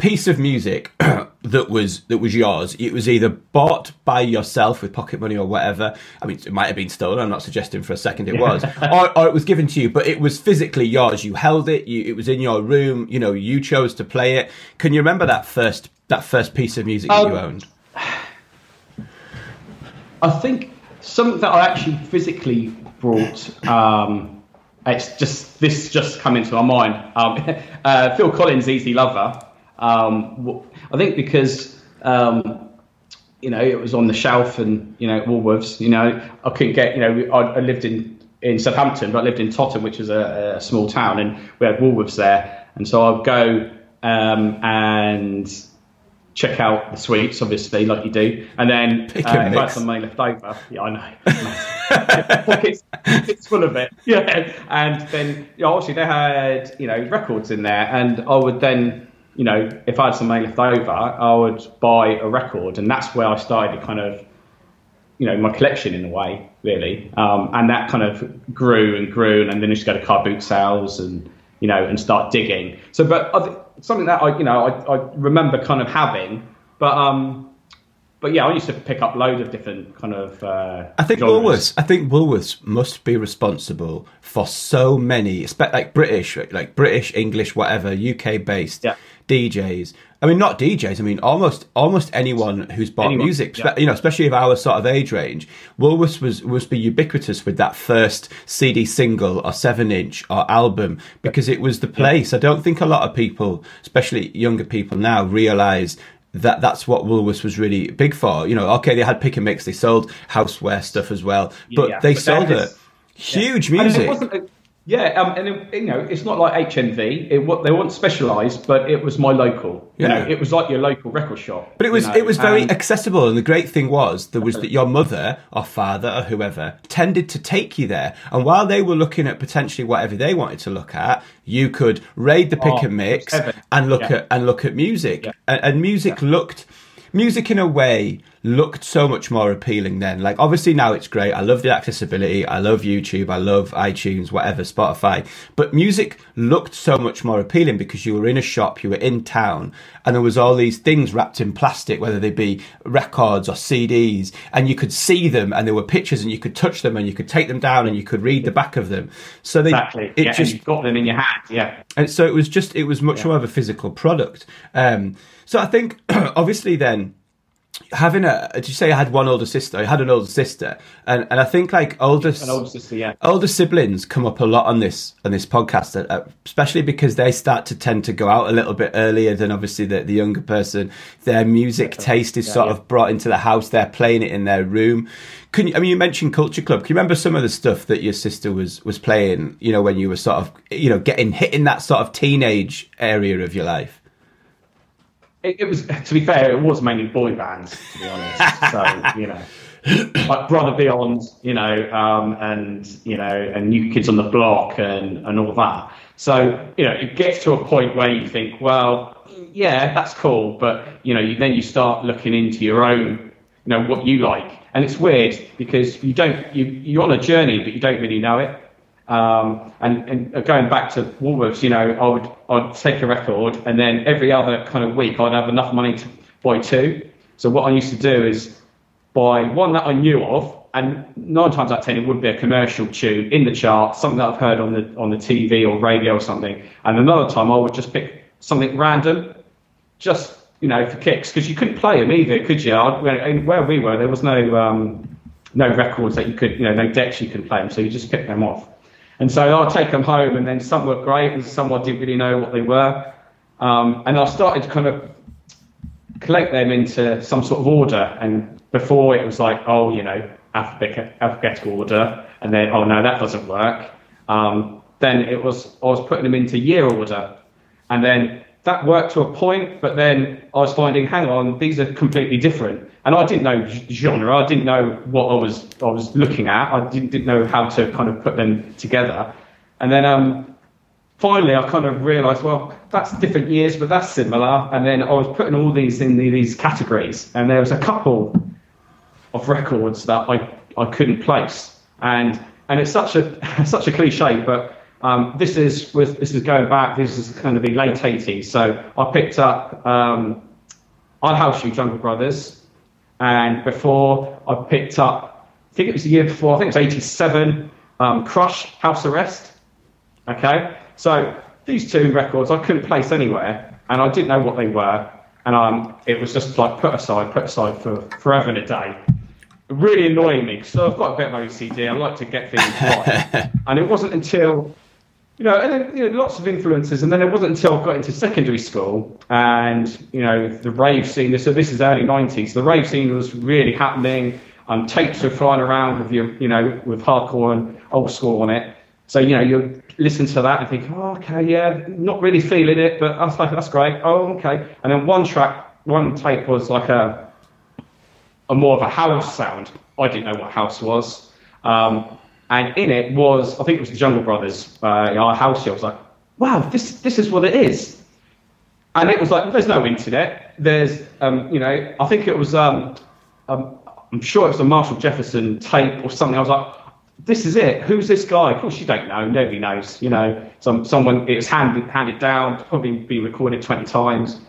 Speaker 1: piece of music <clears throat> that was that was yours. It was either bought by yourself with pocket money or whatever. I mean, it might have been stolen. I'm not suggesting for a second it was, <laughs> or, or, it was given to you, but it was physically yours. You held it. You, it was in your room. You know, you chose to play it. Can you remember that first that first piece of music um, that you um, owned?
Speaker 3: I think something that I actually physically brought. Um, it's just this just come into my mind. Um, <laughs> uh, Phil Collins, "Easy Lover." Um, I think because um, you know it was on the shelf and you know Woolworths. You know I couldn't get. You know I, I lived in in Southampton, but I lived in Totton, which is a, a, small town, and we had Woolworths there. And so I'd go um, and check out the sweets, obviously, like you do, and then uh, if I had some money left over, yeah, I know, <laughs> pockets, pockets full of it, <laughs> yeah. And then, yeah, obviously, they had you know records in there, and I would then you know, if I had some money left over, I would buy a record, and that's where I started to kind of, you know, my collection in a way, really. Um, and that kind of grew and grew, and then I used to go to car boot sales and you know, and start digging. So, but I something that I, you know, I, I remember kind of having, but um, but yeah, I used to pick up loads of different kind of. Uh,
Speaker 1: I think
Speaker 3: genres.
Speaker 1: Woolworths. I think Woolworths must be responsible for so many, like British, like British, English, whatever, UK based yeah. DJs. I mean, not DJs. I mean, almost almost anyone who's bought anyone, music, yeah. you know, especially of our sort of age range. Woolworths was was be ubiquitous with that first CD single or seven inch or album because it was the place. Yeah. I don't think a lot of people, especially younger people now, realize that that's what Woolworths was really big for. You know, okay, they had pick and mix, they sold houseware stuff as well, but yeah, they but sold it. Huge music.
Speaker 3: Yeah, um, and it, you know, it's not like HMV. It what they weren't specialised, but it was my local. You yeah. know, it was like your local record shop.
Speaker 1: But it was
Speaker 3: you
Speaker 1: know, it was very and, accessible, and the great thing was there was that your mother or father or whoever tended to take you there, and while they were looking at potentially whatever they wanted to look at, you could raid the pick oh, and mix and look yeah. at and look at music, yeah. and, and, music looked music in a way looked so much more appealing then. Like obviously now it's great. I love the accessibility. I love YouTube. I love iTunes, whatever, Spotify. But music looked so much more appealing because you were in a shop, you were in town, and there was all these things wrapped in plastic, whether they be records or CDs, and you could see them and there were pictures and you could touch them and you could take them down and you could read the back of them. So they
Speaker 3: exactly. it yeah, just got them in your hand. Yeah.
Speaker 1: And so it was just it was much yeah. more of a physical product. Um, so I think <clears throat> obviously then having a did you say I had one older sister? I had an older sister, and and I think like older
Speaker 3: an older sister, yeah,
Speaker 1: older siblings come up a lot on this on this podcast, uh, especially because they start to tend to go out a little bit earlier than obviously the, the younger person. Their music taste is yeah, sort yeah. of brought into the house. They're playing it in their room. Can you, I mean you mentioned Culture Club? Can you remember some of the stuff that your sister was was playing? You know when you were sort of you know getting hit in that sort of teenage area of your life.
Speaker 3: It, it, was, to be fair, it was mainly boy bands, to be honest. <laughs> so, you know, like Brother Beyond, you know, um, and, you know, and New Kids on the Block and, and all that. So, you know, it gets to a point where you think, well, yeah, that's cool. But, you know, you, then you start looking into your own, you know what you like. And it's weird because you don't you you're on a journey, but you don't really know it. Um, and, and going back to Woolworths, you know, I would I'd take a record, and then every other kind of week I'd have enough money to buy two. So what I used to do is buy one that I knew of, and nine times out of ten it would be a commercial tune in the chart, something that I've heard on the on the TV or radio or something. And another time I would just pick something random, just you know for kicks, because you couldn't play them either, could you? I, where we were, there was no um, no records that you could, you know, no decks you could play them, so you just pick them off. And so I'd take them home, and then some were great, and some I didn't really know what they were. Um, and I started to kind of collect them into some sort of order. And before it was like, oh, you know, alphabetical order, and then oh no, that doesn't work. Um, then it was I was putting them into year order, and then that worked to a point. But then I was finding, hang on, these are completely different, and I didn't know genre. I didn't know what I was I was looking at. I didn't, didn't know how to kind of put them together, and then um, finally I kind of realised, well, that's different years, but that's similar. And then I was putting all these in the, these categories, and there was a couple of records that I, I couldn't place. And and it's such a <laughs> such a cliche, but um, this is with this is going back. This is going to be late 80s. So I picked up um, I'll House You Jungle Brothers, and before I picked up, I think it was the year before. I think it was 87. Um, Crush House Arrest. Okay, so these two records I couldn't place anywhere, and I didn't know what they were, and um, it was just like put aside, put aside for forever and a day really annoying me because I've got a bit of OCD. I like to get things <laughs> right. and it wasn't until, you know, and then, you know, lots of influences. And then it wasn't until I got into secondary school and, you know, the rave scene. So this is early 90s. The rave scene was really happening. Um, tapes were flying around with your, you know, with hardcore and old school on it. So, you know, you listen to that and think, oh, okay, yeah, not really feeling it, but that's like, that's great. Oh, okay. And then one track, one tape was like a, a more of a house sound. I didn't know what house was. Um, and in it was, I think it was the Jungle Brothers, uh, our house. I was like, wow, this, this is what it is. And it was like, there's no internet. There's, um, you know, I think it was, um, um, I'm sure it was a Marshall Jefferson tape or something. I was like, this is it. Who's this guy? Of course, you don't know. Nobody knows. You know, some someone it was handed handed down, probably been recorded 20 times,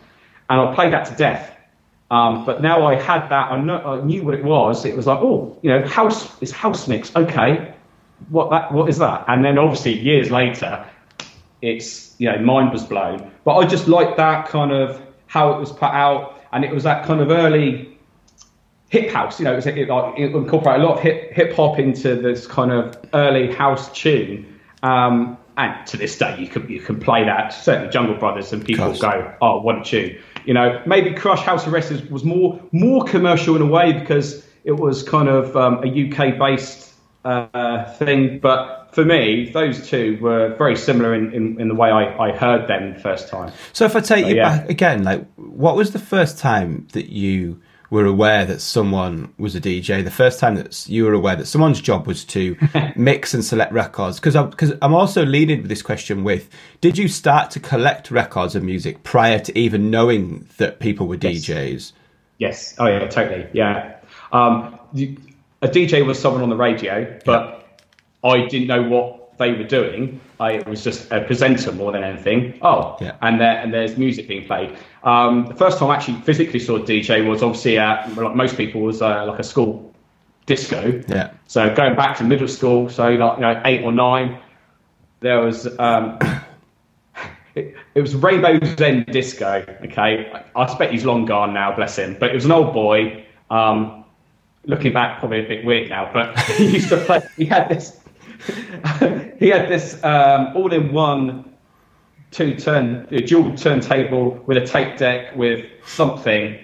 Speaker 3: and I played that to death. Um, but now I had that, I, know, I, knew what it was. It was like, oh, you know, house is house mix. Okay, what that? What is that? And then obviously years later, it's you know, mind was blown. But I just liked that kind of how it was put out, and it was that kind of early hip house. You know, it, was, it, like, it incorporated a lot of hip hip hop into this kind of early house tune. Um, and to this day, you can you can play that. Certainly, Jungle Brothers, and people go, "Oh, what a tune!" You know, maybe Crush House Arrest was more more commercial in a way because it was kind of um, a UK based uh, thing. But for me, those two were very similar in, in, in the way I, I heard them the first time.
Speaker 1: So if I take so, you yeah. back again, like what was the first time that you were aware that someone was a DJ, the first time that you were aware that someone's job was to <laughs> mix and select records? Because I'm, cause I'm also leading with this question with, did you start to collect records of music prior to even knowing that people were yes. DJs?
Speaker 3: Yes. Oh yeah, totally. Yeah. Um, a DJ was someone on the radio, but yeah. I didn't know what they were doing. I, it was just a presenter more than anything. Oh, yeah. and there and there's music being played. Um, the first time I actually physically saw a DJ was obviously at, like most people, was uh, like a school disco.
Speaker 1: Yeah.
Speaker 3: So going back to middle school, so like you know eight or nine, there was um, <coughs> it, it, was Rainbow's End disco. Okay, I, I expect he's long gone now, bless him. But it was an old boy. Um, looking back, probably a bit weird now, but <laughs> he used to play. He had this. <laughs> he had this um, all-in-one two turn a dual turntable with a tape deck with something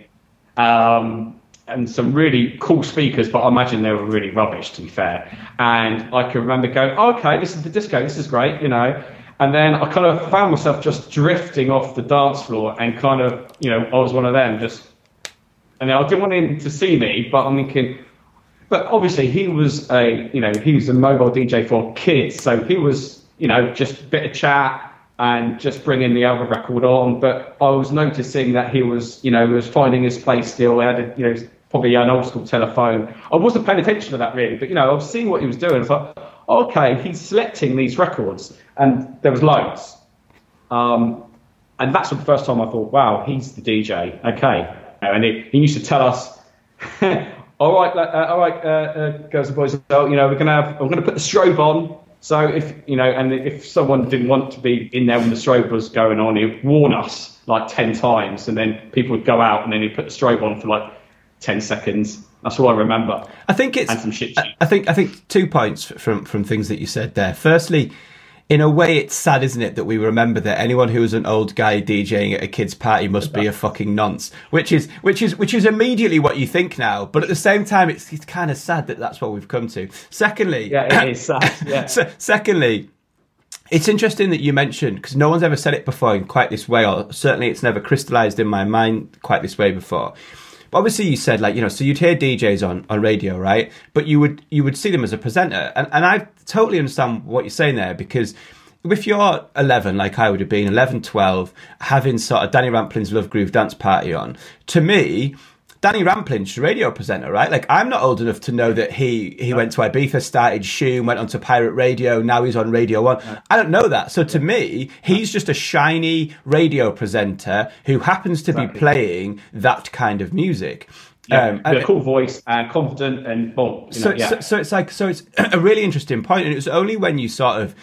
Speaker 3: um, and some really cool speakers, but I imagine they were really rubbish to be fair. And I can remember going, oh, okay, this is the disco, this is great, you know. And then I kind of found myself just drifting off the dance floor and kind of, you know, I was one of them just. And I didn't want him to see me, but I'm thinking, but obviously he was a, you know, he was a mobile DJ for kids, so he was, you know, just a bit of chat, and just bringing the other record on. But I was noticing that he was, you know, was finding his place still. He had, a, you know, probably an old school telephone. I wasn't paying attention to that really, but you know, I was seeing what he was doing. I thought, okay, he's selecting these records, and there was loads. Um, and that's the first time I thought, wow, he's the DJ. Okay, and he, he used to tell us. <laughs> all right, uh, all right, uh, uh, girls and boys, you know, we're gonna have, I'm gonna put the strobe on. So if you know, and if someone didn't want to be in there when the strobe was going on, he'd warn us like ten times, and then people would go out, and then he'd put the strobe on for like ten seconds. That's all I remember.
Speaker 1: I think it's.
Speaker 3: And some shit.
Speaker 1: I think I think two points from from things that you said there. Firstly, in a way, it's sad, isn't it, that we remember that anyone who was an old guy DJing at a kid's party must be a fucking nonce, which is which is which is immediately what you think now. But at the same time, it's it's kind of sad that that's what we've come to. Secondly,
Speaker 3: yeah, it is sad. <coughs> Yeah.
Speaker 1: so, secondly. It's interesting that you mentioned because no one's ever said it before in quite this way, or certainly it's never crystallized in my mind quite this way before. But obviously, you said like you know, so you'd hear DJs on, on radio, right? But you would you would see them as a presenter, and and I totally understand what you're saying there because if you're 11 like i would have been 11 12 having sort of danny rampling's love groove dance party on to me Danny Rampling's radio presenter, right? Like, I'm not old enough to know that he he went to Ibiza, started Shoom, went on to Pirate Radio, now he's on Radio One. I don't know that. So to me, he's just a shiny radio presenter who happens to
Speaker 3: Exactly.
Speaker 1: be playing that kind of music.
Speaker 3: Yeah,
Speaker 1: Um,
Speaker 3: a cool voice and confident and bold. You know,
Speaker 1: so,
Speaker 3: yeah.
Speaker 1: so, so it's like so it's <clears throat> a really interesting point, and it was only when you sort of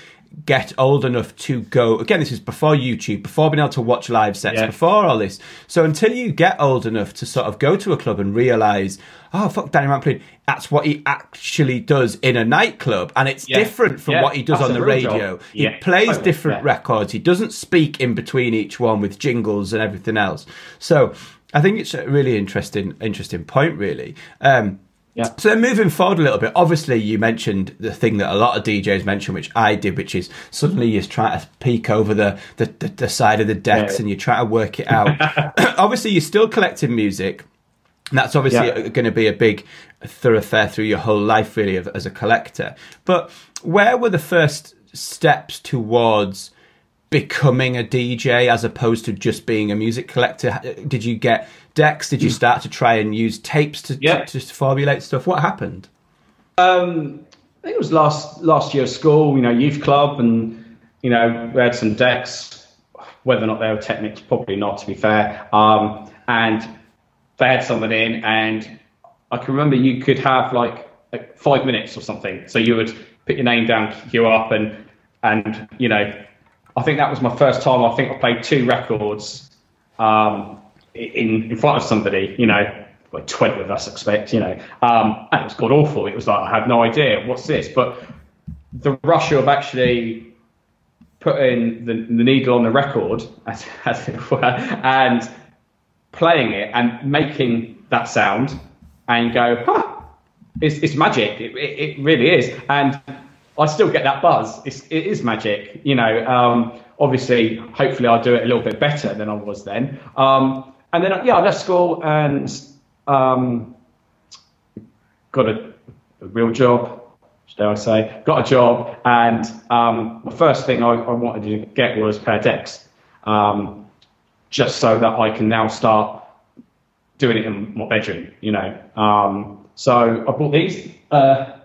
Speaker 1: get old enough to go again. This is before YouTube, before being able to watch live sets,
Speaker 3: Yeah.
Speaker 1: before all this. So until you get old enough to sort of go to a club and realize, oh fuck, Danny Rampling, that's what he actually does in a nightclub, and it's
Speaker 3: Yeah.
Speaker 1: different from
Speaker 3: Yeah,
Speaker 1: what he does
Speaker 3: that's
Speaker 1: on the
Speaker 3: job.
Speaker 1: radio. He plays
Speaker 3: totally,
Speaker 1: different records. He doesn't speak in between each one with jingles and everything else. So. I think it's a really interesting, interesting point, really. Um,
Speaker 3: Yeah.
Speaker 1: so then moving forward a little bit, obviously you mentioned the thing that a lot of DJs mention, which I did, which is suddenly you try to peek over the, the, the, the side of the decks
Speaker 3: Yeah.
Speaker 1: and you try to work it out. <laughs> <coughs> obviously you're still collecting music. And that's obviously
Speaker 3: Yeah.
Speaker 1: going to be a big thoroughfare through your whole life, really, as a collector. But where were the first steps towards becoming a DJ as opposed to just being a music collector? Did you get decks? Did you start to try and use tapes to,
Speaker 3: Yeah.
Speaker 1: to, to formulate stuff? What happened?
Speaker 3: Um, I think it was last last year of school, you know, youth club, and you know, we had some decks. Whether or not they were Technics, probably not, to be fair. Um, and they had someone in, and I can remember you could have like, like five minutes or something. So you would put your name down, queue up, and and you know, I think that was my first time. I think I played two records um, in in front of somebody, you know, like 20 of us expect, you know, um, and it was god awful. It was like, I have no idea what's this, but the rush of actually putting the, the needle on the record, <laughs> as, as it were, and playing it and making that sound and go, huh, it's, it's magic. It, it, it really is. And I still get that buzz. It's, it is magic. You know, um, obviously, hopefully I'll do it a little bit better than I was then. Um, and then, yeah, I left school and um, got a, a real job, dare I say, got a job. And um, the first thing I, I wanted to get was a pair decks, um, just so that I can now start doing it in my bedroom, you know. Um, so I bought these, uh,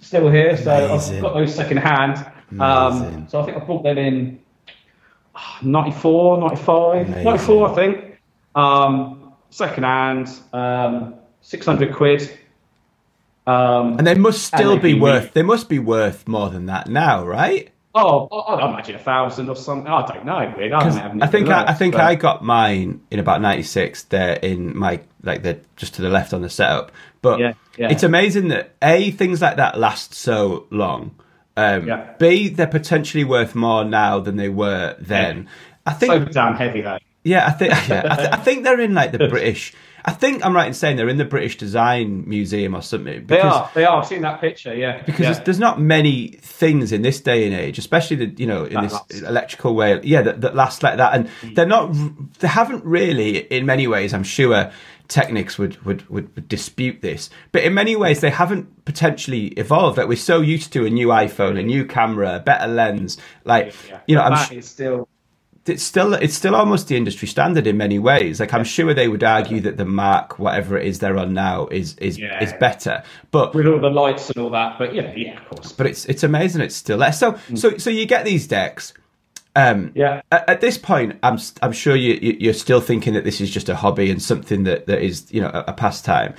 Speaker 3: still here. So
Speaker 1: Amazing.
Speaker 3: I've got those second hand. Um, so I think I bought them in ah, 94, 95,
Speaker 1: Amazing.
Speaker 3: 94, I think. Um, second hand, um, 600 quid. Um,
Speaker 1: And they must still be worth. They must be worth more than that now, right?
Speaker 3: oh, I- I'd imagine a thousand or something. I don't know. I, don't
Speaker 1: I think I, I think
Speaker 3: but-
Speaker 1: I got mine in about '96. There in my like they're just to the left on the setup. But
Speaker 3: Yeah, yeah.
Speaker 1: it's amazing that a things like that last so long. Um,
Speaker 3: Yeah.
Speaker 1: B they're potentially worth more now than they were then. I think
Speaker 3: so damn heavy though.
Speaker 1: Yeah, I think yeah, <laughs> I, th- I think they're in like the British. I think I'm right in saying they're in the British Design Museum or something.
Speaker 3: They are. They are. I've seen that picture. Yeah.
Speaker 1: because
Speaker 3: yeah.
Speaker 1: there's, not many things in this day and age, especially the you know in
Speaker 3: That
Speaker 1: this
Speaker 3: lasts.
Speaker 1: electrical way, yeah, that, that last like that, and mm. they're not, they haven't really, in many ways, I'm sure Technics would, would would dispute this, but in many ways they haven't potentially evolved. Like we're so used to a new iPhone, a new camera, a better lens, like
Speaker 3: Yeah.
Speaker 1: you know, I'm
Speaker 3: that
Speaker 1: sh-
Speaker 3: is still
Speaker 1: it's still it's still almost the industry standard in many ways. Like I'm sure they would argue that the Mark, whatever it is they're on now, is is
Speaker 3: Yeah.
Speaker 1: is better. But
Speaker 3: with all the lights and all that. But yeah, yeah, of course.
Speaker 1: but it's it's amazing it's still there. So
Speaker 3: Mm.
Speaker 1: so so you get these decks. Um,
Speaker 3: Yeah.
Speaker 1: At, at this point, I'm I'm sure you you- you're still thinking that this is just a hobby and something that, that is you know a, a pastime.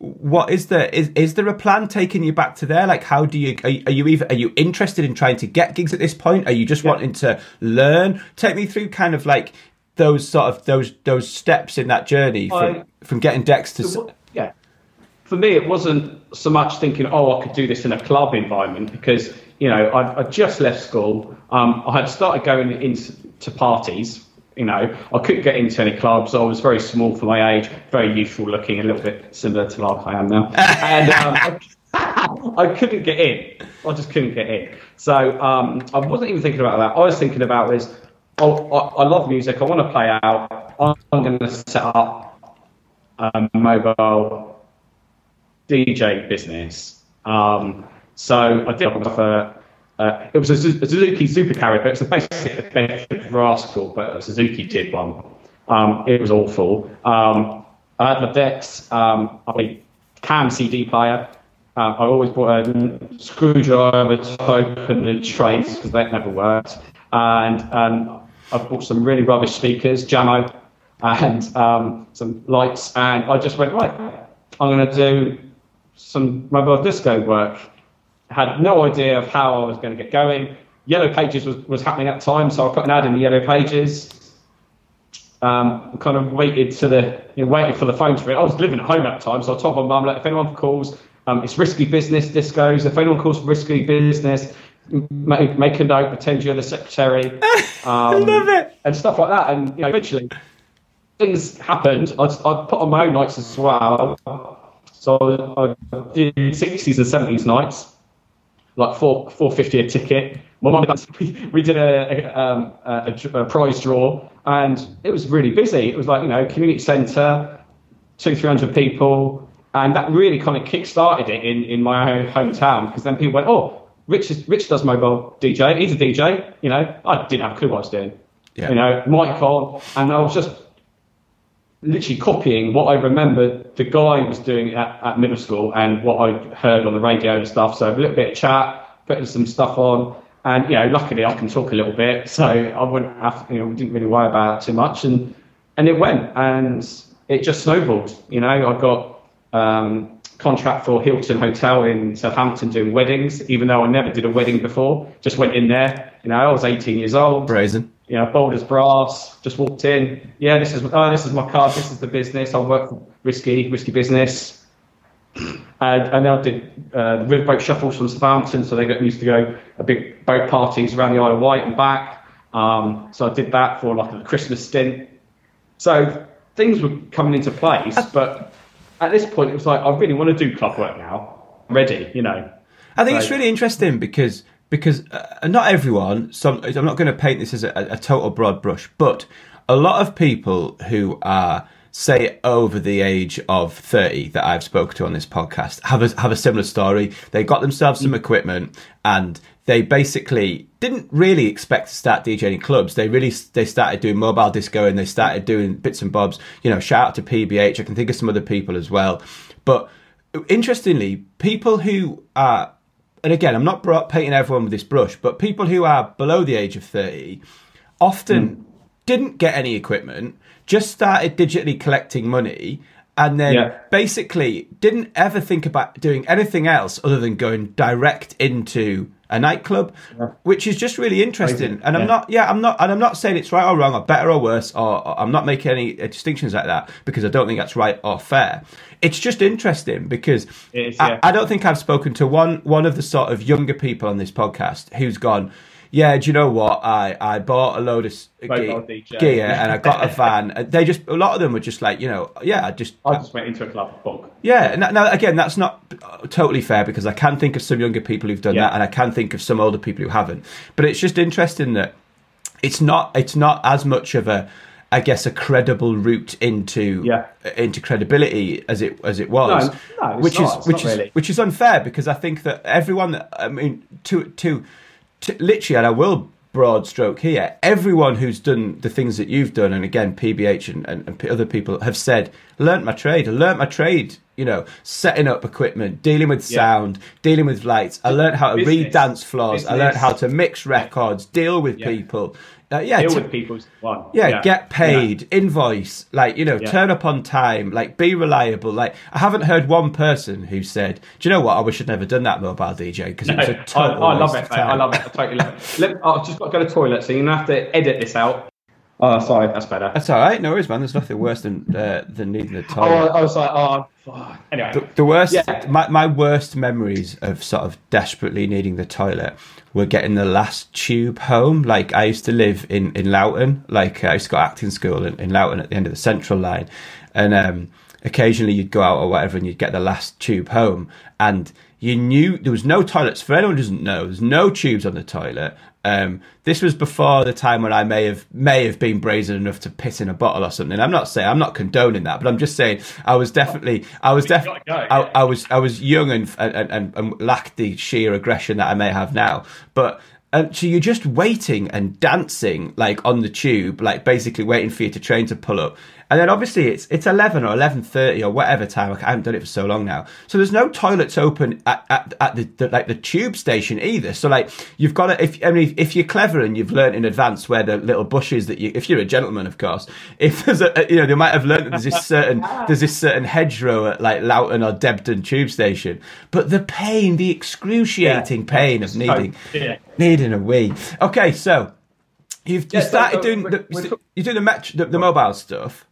Speaker 1: What is there is is there a plan taking you back to there? Like, how do you are, you- are you even are you interested in trying to get gigs at this point? Are you just wanting to learn? Take me through kind of like those sort of those those steps in that journey from
Speaker 3: I-
Speaker 1: from getting decks to.
Speaker 3: yeah. For me, it wasn't so much thinking, oh, I could do this in a club environment because, you know, I, I just left school. Um, I had started going into parties. You know, I couldn't get into any clubs. I was very small for my age, very youthful looking, a little bit similar to like I am now. <laughs> and um, I, <laughs> I couldn't get in. I just couldn't get in. So um, I wasn't even thinking about that. I was thinking about this. Oh, I, I love music. I want to play out. I'm, going to set up a mobile DJ business. Um, so I did a, uh, it was a, a Suzuki Super Carrier, but it's a basic rascal, but a Suzuki did one. Um, it was awful. Um, I had my decks, um, I cam CD player. Um, I always bought a screwdriver to open the trays because that never worked. And um, I bought some really rubbish speakers, Jamo, and um, some lights. And I just went, right, I'm going to do some mobile disco work. Had no idea of how I was going to get going. Yellow Pages was, was happening at the time, so I put an ad in the Yellow Pages. Um, kind of waited to the, you know, waited for the phone to ring. I was living at home at the time, so I told my mum, like, if anyone calls, um, it's risky business, discos. If anyone calls risky business, make, make a note, pretend you're the secretary. <laughs> Um,
Speaker 1: love it.
Speaker 3: And stuff like that. And you know, eventually, things happened. I, I put on my own nights as well. So I did 60s and 70s nights, like four four fifty a ticket. My mum, <laughs> we, we did a a, um, a a prize draw, and it was really busy. It was like you know community centre, two three hundred people, and that really kind of kick-started it in in my own hometown because then people went, oh, Rich is, Rich does mobile DJ. He's a DJ. You know, I didn't have a clue what I was doing.
Speaker 1: Yeah.
Speaker 3: You know, mic on, and I was just literally copying what I remember the guy was doing at, at middle school and what I heard on the radio and stuff. So a little bit of chat, putting some stuff on, and you know, luckily I can talk a little bit, so I wouldn't have, you know, we didn't really worry about it too much, and and it went, and it just snowballed. You know, I got um, contract for Hilton Hotel in Southampton doing weddings, even though I never did a wedding before. Just went in there. You know, I was 18 years old
Speaker 1: Brazen.
Speaker 3: You know, bold as brass. Just walked in. Yeah, this is oh, this is my card. This is the business. I work for risky, risky business. And, and then I did uh, riverboat shuffles from Southampton, so they got used to go a big boat parties around the Isle of Wight and back. Um, so I did that for like a Christmas stint. So things were coming into place, but at this point it was like I really want to do club work now. I'm ready, you know.
Speaker 1: I think it's really interesting because because uh, not everyone. Some I'm not going to paint this as a, a total broad brush, but a lot of people who are say over the age of 30 that I've spoken to on this podcast have a, have a similar story. They got themselves some equipment and they basically didn't really expect to start DJing in clubs. They really they started doing mobile disco and they started doing bits and bobs. You know, shout out to PBH. I can think of some other people as well. But interestingly, people who are and again, I'm not painting everyone with this brush, but people who are below the age of 30 often hmm. didn't get any equipment, just started digitally collecting money, and then
Speaker 3: Yeah.
Speaker 1: basically didn't ever think about doing anything else other than going direct into a nightclub, which is just really interesting.
Speaker 3: Crazy.
Speaker 1: And I'm
Speaker 3: Yeah.
Speaker 1: not, yeah, I'm not, and I'm not saying it's right or wrong or better or worse, or, or I'm not making any uh, distinctions like that because I don't think that's right or fair. It's just interesting because
Speaker 3: is,
Speaker 1: I. I don't think I've spoken to one one of the sort of younger people on this podcast who's gone. Yeah, do you know what? I, I bought a load of
Speaker 3: Mobile
Speaker 1: gear and I got a van. <laughs> They just a lot of them were just like, you know, yeah, I just
Speaker 3: I just went into a club book.
Speaker 1: yeah. Now, now again, that's not uh, totally fair because I can think of some younger people who've done
Speaker 3: Yeah.
Speaker 1: that, and I can think of some older people who haven't. But it's just interesting that it's not it's not as much of a I guess a credible route into
Speaker 3: Yeah.
Speaker 1: into credibility as it as it was,
Speaker 3: No, no, it's
Speaker 1: which
Speaker 3: not,
Speaker 1: is which is
Speaker 3: really.
Speaker 1: which is unfair because I think that everyone that I mean to to, to literally and I will broad stroke here. Everyone who's done the things that you've done, and again, PBH and, and, and other people have said, learnt my trade. I learnt my trade. You know, setting up equipment, dealing with sound, dealing with lights. I learned how to read dance floors. I learned how to mix records, deal with
Speaker 3: Yeah.
Speaker 1: people. Uh, yeah,
Speaker 3: Deal
Speaker 1: to-
Speaker 3: with people's one.
Speaker 1: yeah, get paid, invoice, like you know,
Speaker 3: Yeah.
Speaker 1: turn up on time, like be reliable. Like I haven't heard one person who said, "Do you know what? I wish I'd never done that mobile DJ because it was a
Speaker 3: I,
Speaker 1: total
Speaker 3: I love it, mate. I love it. I totally love it. Let, I've just got to go to the toilet, so you're gonna have to edit this out. Oh, sorry, that's better.
Speaker 1: That's all right. No worries, man. There's nothing worse than uh, than needing a
Speaker 3: Oh,
Speaker 1: toilet.
Speaker 3: I was like, oh, fuck. anyway.
Speaker 1: The, the worst,
Speaker 3: Yeah.
Speaker 1: my, my worst memories of sort of desperately needing the toilet were getting the last tube home. Like I used to live in in Loughton. Like I used to go acting school in, in Loughton at the end of the Central Line, and um, occasionally you'd go out or whatever, and you'd get the last tube home, and you knew there was no toilets. For anyone who doesn't know, there's no tubes on the toilet. Um, this was before the time when I may have may have been brazen enough to piss in a bottle or something. I'm not saying I'm not condoning that, but I'm just saying I was definitely I was definitely I. I was I was young and, and and and lacked the sheer aggression that I may have now. But um, so you're just waiting and dancing like on the tube, like basically waiting for you to train to pull up. And then obviously it's it's eleven or eleven thirty or whatever time. I haven't done it for so long now. So there's no toilets open at, at, at the, the like the tube station either. So like you've got to if I mean if you're clever and you've learned in advance where the little bushes that you if you're a gentleman of course if there's a you know they might have learned that there's this certain there's this certain hedgerow at like Loughton or Debden tube station. But the pain, the excruciating pain of needing
Speaker 3: yeah.
Speaker 1: needing a wee. Okay, so. You've you
Speaker 3: Yeah, so-
Speaker 1: started
Speaker 3: so
Speaker 1: doing
Speaker 3: we're-
Speaker 1: the,
Speaker 3: we're
Speaker 1: you're doing the, met- the the mobile stuff.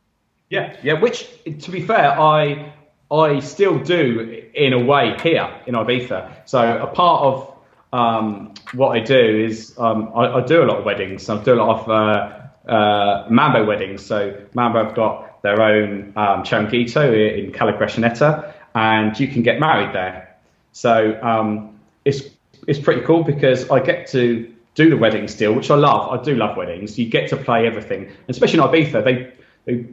Speaker 3: Yeah, yeah. Which, to be fair, I I still do in a way here in Ibiza. So a part of um, what I do is um, I, I do a lot of weddings. I do a lot of uh, uh, Mambo weddings. So Mambo have got their own um, Changuito in Cala and you can get married there. So um, it's it's pretty cool because I get to do the wedding still, which I love. I do love weddings. You get to play everything, especially in Ibiza, they they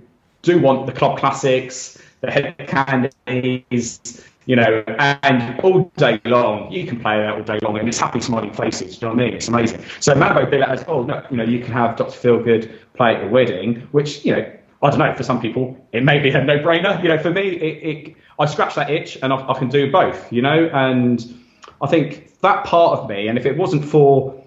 Speaker 3: do want the club classics, the Hed Kandis, you know, and all day long you can play that all day long, and it's happy smiling faces. Do you know what I mean? It's amazing. So Mambo like, as oh no, you know, you can have Dr. Feelgood play at your wedding, which you know. I don't know. For some people, it may be a no-brainer. You know, for me, it, it I scratch that itch, and I, I can do both. You know, and I think that part of me, and if it wasn't for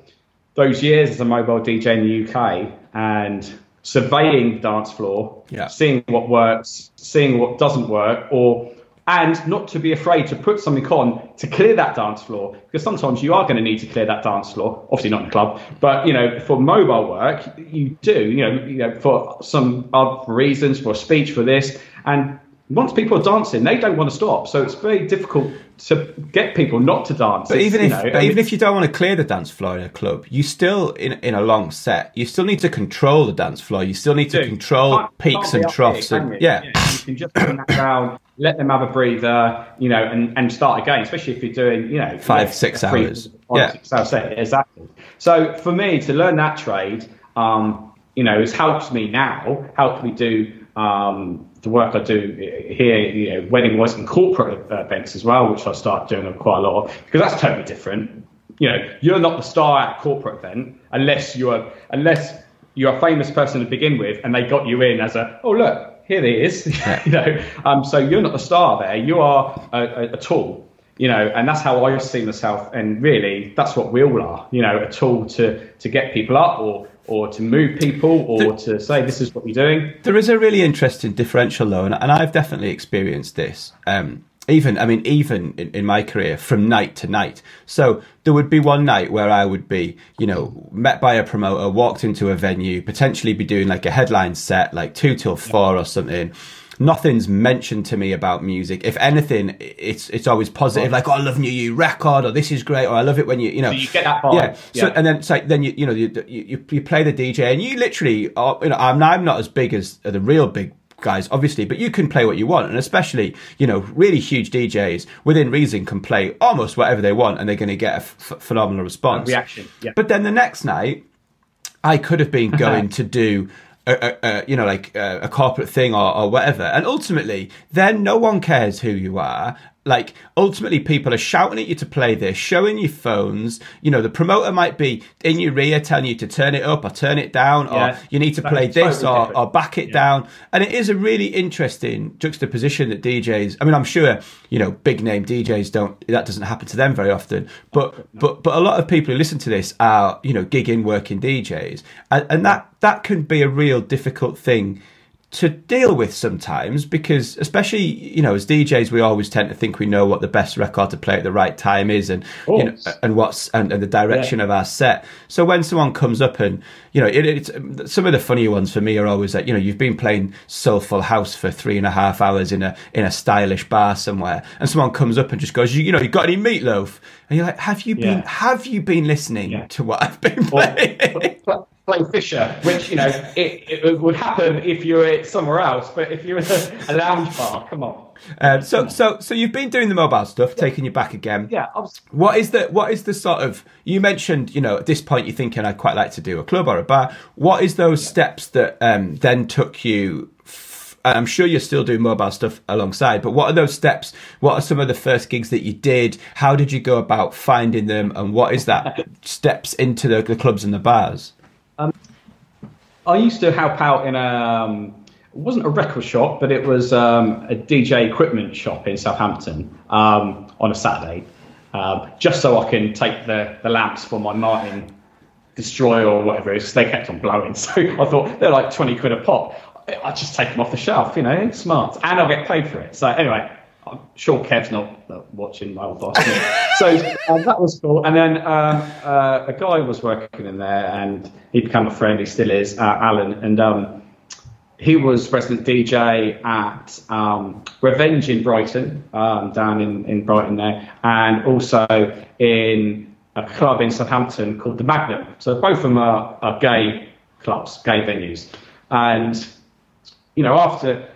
Speaker 3: those years as a mobile DJ in the UK and surveying the dance floor,
Speaker 1: Yeah.
Speaker 3: seeing what works, seeing what doesn't work, or and not to be afraid to put something on to clear that dance floor because sometimes you are going to need to clear that dance floor. Obviously not in the club, but you know for mobile work you do. You know, you know for some other reasons, for a speech, for this, and once people are dancing, they don't want to stop. So it's very difficult to get people not to dance.
Speaker 1: But
Speaker 3: It's,
Speaker 1: even
Speaker 3: you
Speaker 1: if
Speaker 3: know,
Speaker 1: but even if you don't want to clear the dance floor in a club, you still in in a long set, you still need to control the dance floor. You still need to control
Speaker 3: Can't-
Speaker 1: peaks
Speaker 3: can't
Speaker 1: and troughs
Speaker 3: here,
Speaker 1: and
Speaker 3: you?
Speaker 1: yeah.
Speaker 3: you can just turn that down, let them have a breather, you know, and, and start again. Especially if you're doing, you know,
Speaker 1: Five,
Speaker 3: yeah,
Speaker 1: six hours.
Speaker 3: five,
Speaker 1: Yeah.
Speaker 3: six hour set exactly. So for me to learn that trade, um, you know, has helped me now, helped me do um, the work I do here, you know, wedding was and corporate events as well, which I start doing quite a lot of because that's totally different. You know, you're not the star at a corporate event unless you're unless you're a famous person to begin with, and they got you in as a oh look here he is, <laughs> you know. Um, so you're not the star there. You are a, a, a tool, you know, and that's how I see myself. And really, that's what we all are, you know, a tool to to get people up or or to move people or to say this is what we're doing.
Speaker 1: There is a really interesting differential though, and, and I've definitely experienced this. Um, even, I mean, even in, in my career, from night to night. So there would be one night where I would be, you know, met by a promoter, walked into a venue, potentially be doing like a headline set, like two till four or something. Nothing's mentioned to me about music. If anything, it's it's always positive, like oh, I love new you record, or this is great, or I love it when you you know
Speaker 3: So you get that vibe.
Speaker 1: yeah. So and then like then you you know you you, you play the DJ and you literally are, you know I'm I'm not as big as the real big guys obviously but you can play what you want and especially you know really huge DJs within reason can play almost whatever they want and they're going to get a f- phenomenal response
Speaker 3: reaction, yeah.
Speaker 1: but then the next night I could have been <laughs> going to do a, a, you know like a, a corporate thing or, or whatever, and ultimately, then no one cares who you are. Like ultimately, people are shouting at you to play this, showing you phones. You know, the promoter might be in your ear telling you to turn it up or turn it down,
Speaker 3: Yeah.
Speaker 1: or you need to play
Speaker 3: totally
Speaker 1: this or,
Speaker 3: different.
Speaker 1: or back it down. And it is a really interesting juxtaposition that DJs. I mean, I'm sure you know big name DJs don't. That doesn't happen to them very often. But but but a lot of people who listen to this are you know gigging working DJs, and, and that that can be a real difficult thing to deal with sometimes because especially you know as DJs we always tend to think we know what the best record to play at the right time is and you know, and what's and, and the direction of our set. So when someone comes up and you know it, it's some of the funnier ones for me are always that you know you've been playing soulful house for three and a half hours in a in a stylish bar somewhere and someone comes up and just goes you, you know you got any meatloaf and you're like have you been have you been listening
Speaker 3: Yeah.
Speaker 1: to what I've been playing <laughs>
Speaker 3: pl- play Fisher, which you know it, it would happen if you were somewhere else, but if you're in a, a lounge bar, come on.
Speaker 1: Um, so so so you've been doing the mobile stuff taking you back again
Speaker 3: Yeah, was
Speaker 1: What is the what is the sort of you mentioned you know at this point you're thinking I'd quite like to do a club or a bar. What is those steps that um, then took you? F- I'm sure you're still doing mobile stuff alongside, but what are those steps? What are some of the first gigs that you did? How did you go about finding them, and what is that <laughs> steps into the, the clubs and the bars?
Speaker 3: I used to help out in a um, it wasn't a record shop, but it was um, a DJ equipment shop in Southampton um, on a Saturday, um, just so I can take the, the lamps for my Martin Destroyer or whatever it is. They kept on blowing, <laughs> so I thought they're like twenty quid a pop. I- just take them off the shelf, you know, smart, and I'll get paid for it. So anyway. I'm sure Kev's not watching my old boss. <laughs> so um, that was cool. And then um, uh, a guy was working in there, and he became a friend. He still is, uh, Alan. And um, he was resident DJ at um, Revenge in Brighton, um, down in, in Brighton there, and also in a club in Southampton called the Magnum. So both of them are, are gay clubs, gay venues. And, you know, after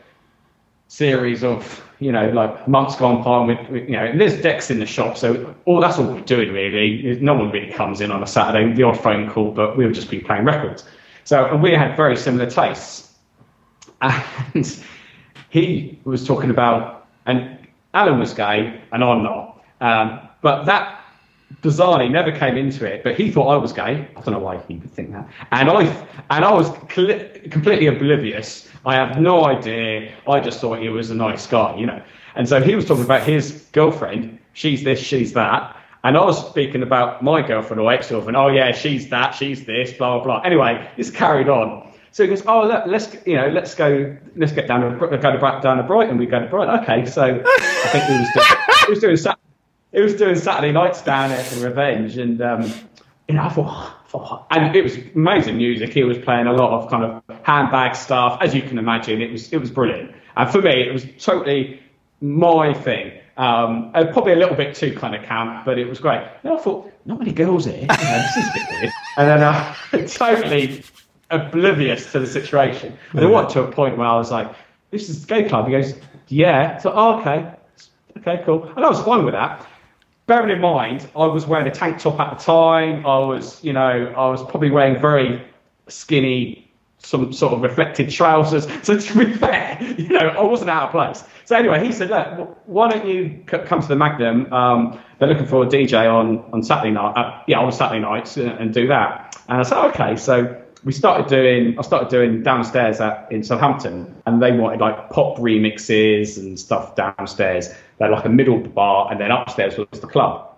Speaker 3: series of you know like months gone by with, with you know and there's decks in the shop so all that's all we're doing really no one really comes in on a saturday the odd phone call but we would just be playing records so and we had very similar tastes and he was talking about and alan was gay and i'm not um, but that bizarrely never came into it, but he thought I was gay. I don't know why he would think that. And I and I was cl- completely oblivious. I have no idea. I just thought he was a nice guy, you know. And so he was talking about his girlfriend. She's this, she's that. And I was speaking about my girlfriend or ex-girlfriend. Oh yeah, she's that, she's this, blah blah blah. Anyway, this carried on. So he goes, oh let, let's you know let's go let's get down to go to down to Brighton. We go to Brighton. Okay, so I think he was doing, he was doing Sat- he was doing Saturday nights down at the Revenge, and um, you know I thought, I thought- and it was amazing music. He was playing a lot of kind of handbag stuff, as you can imagine. It was it was brilliant, and for me, it was totally my thing. Um, and probably a little bit too kind of camp, but it was great. And I thought, not many girls here. You know, this is a bit weird. And then I <laughs> totally oblivious to the situation. And I went to a point where I was like, this is a gay club. He goes, yeah. So, oh, okay. Okay, cool. And I was fine with that. Bearing in mind, I was wearing a tank top at the time. I was, you know, I was probably wearing very skinny, some sort of reflected trousers. <laughs> So to be fair, you know, I wasn't out of place. So anyway, he said, look, why don't you c- come to the Magnum? Um, they're looking for a DJ on, on Saturday night, uh, yeah, on Saturday nights uh, and do that. And I said, okay. So we started doing, I started doing downstairs at, in Southampton and they wanted like pop remixes and stuff downstairs. They had like a middle bar and then upstairs was the club.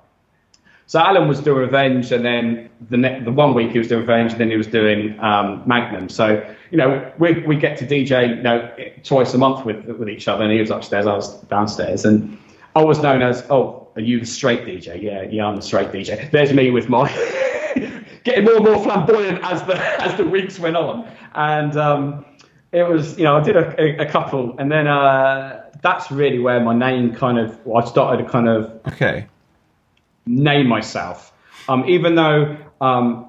Speaker 3: So Alan was doing Revenge, and then the ne- the one week he was doing Revenge, and then he was doing um, Magnum. So you know, we we get to DJ you know twice a month with with each other, and he was upstairs, I was downstairs, and I was known as oh, are you the straight DJ? Yeah, yeah, I'm the straight DJ. There's me with my <laughs> getting more and more flamboyant as the <laughs> as the weeks went on, and um, it was you know I did a, a, a couple, and then uh, that's really where my name kind of well, I started to kind of
Speaker 1: Okay.
Speaker 3: name myself. Um, even though um,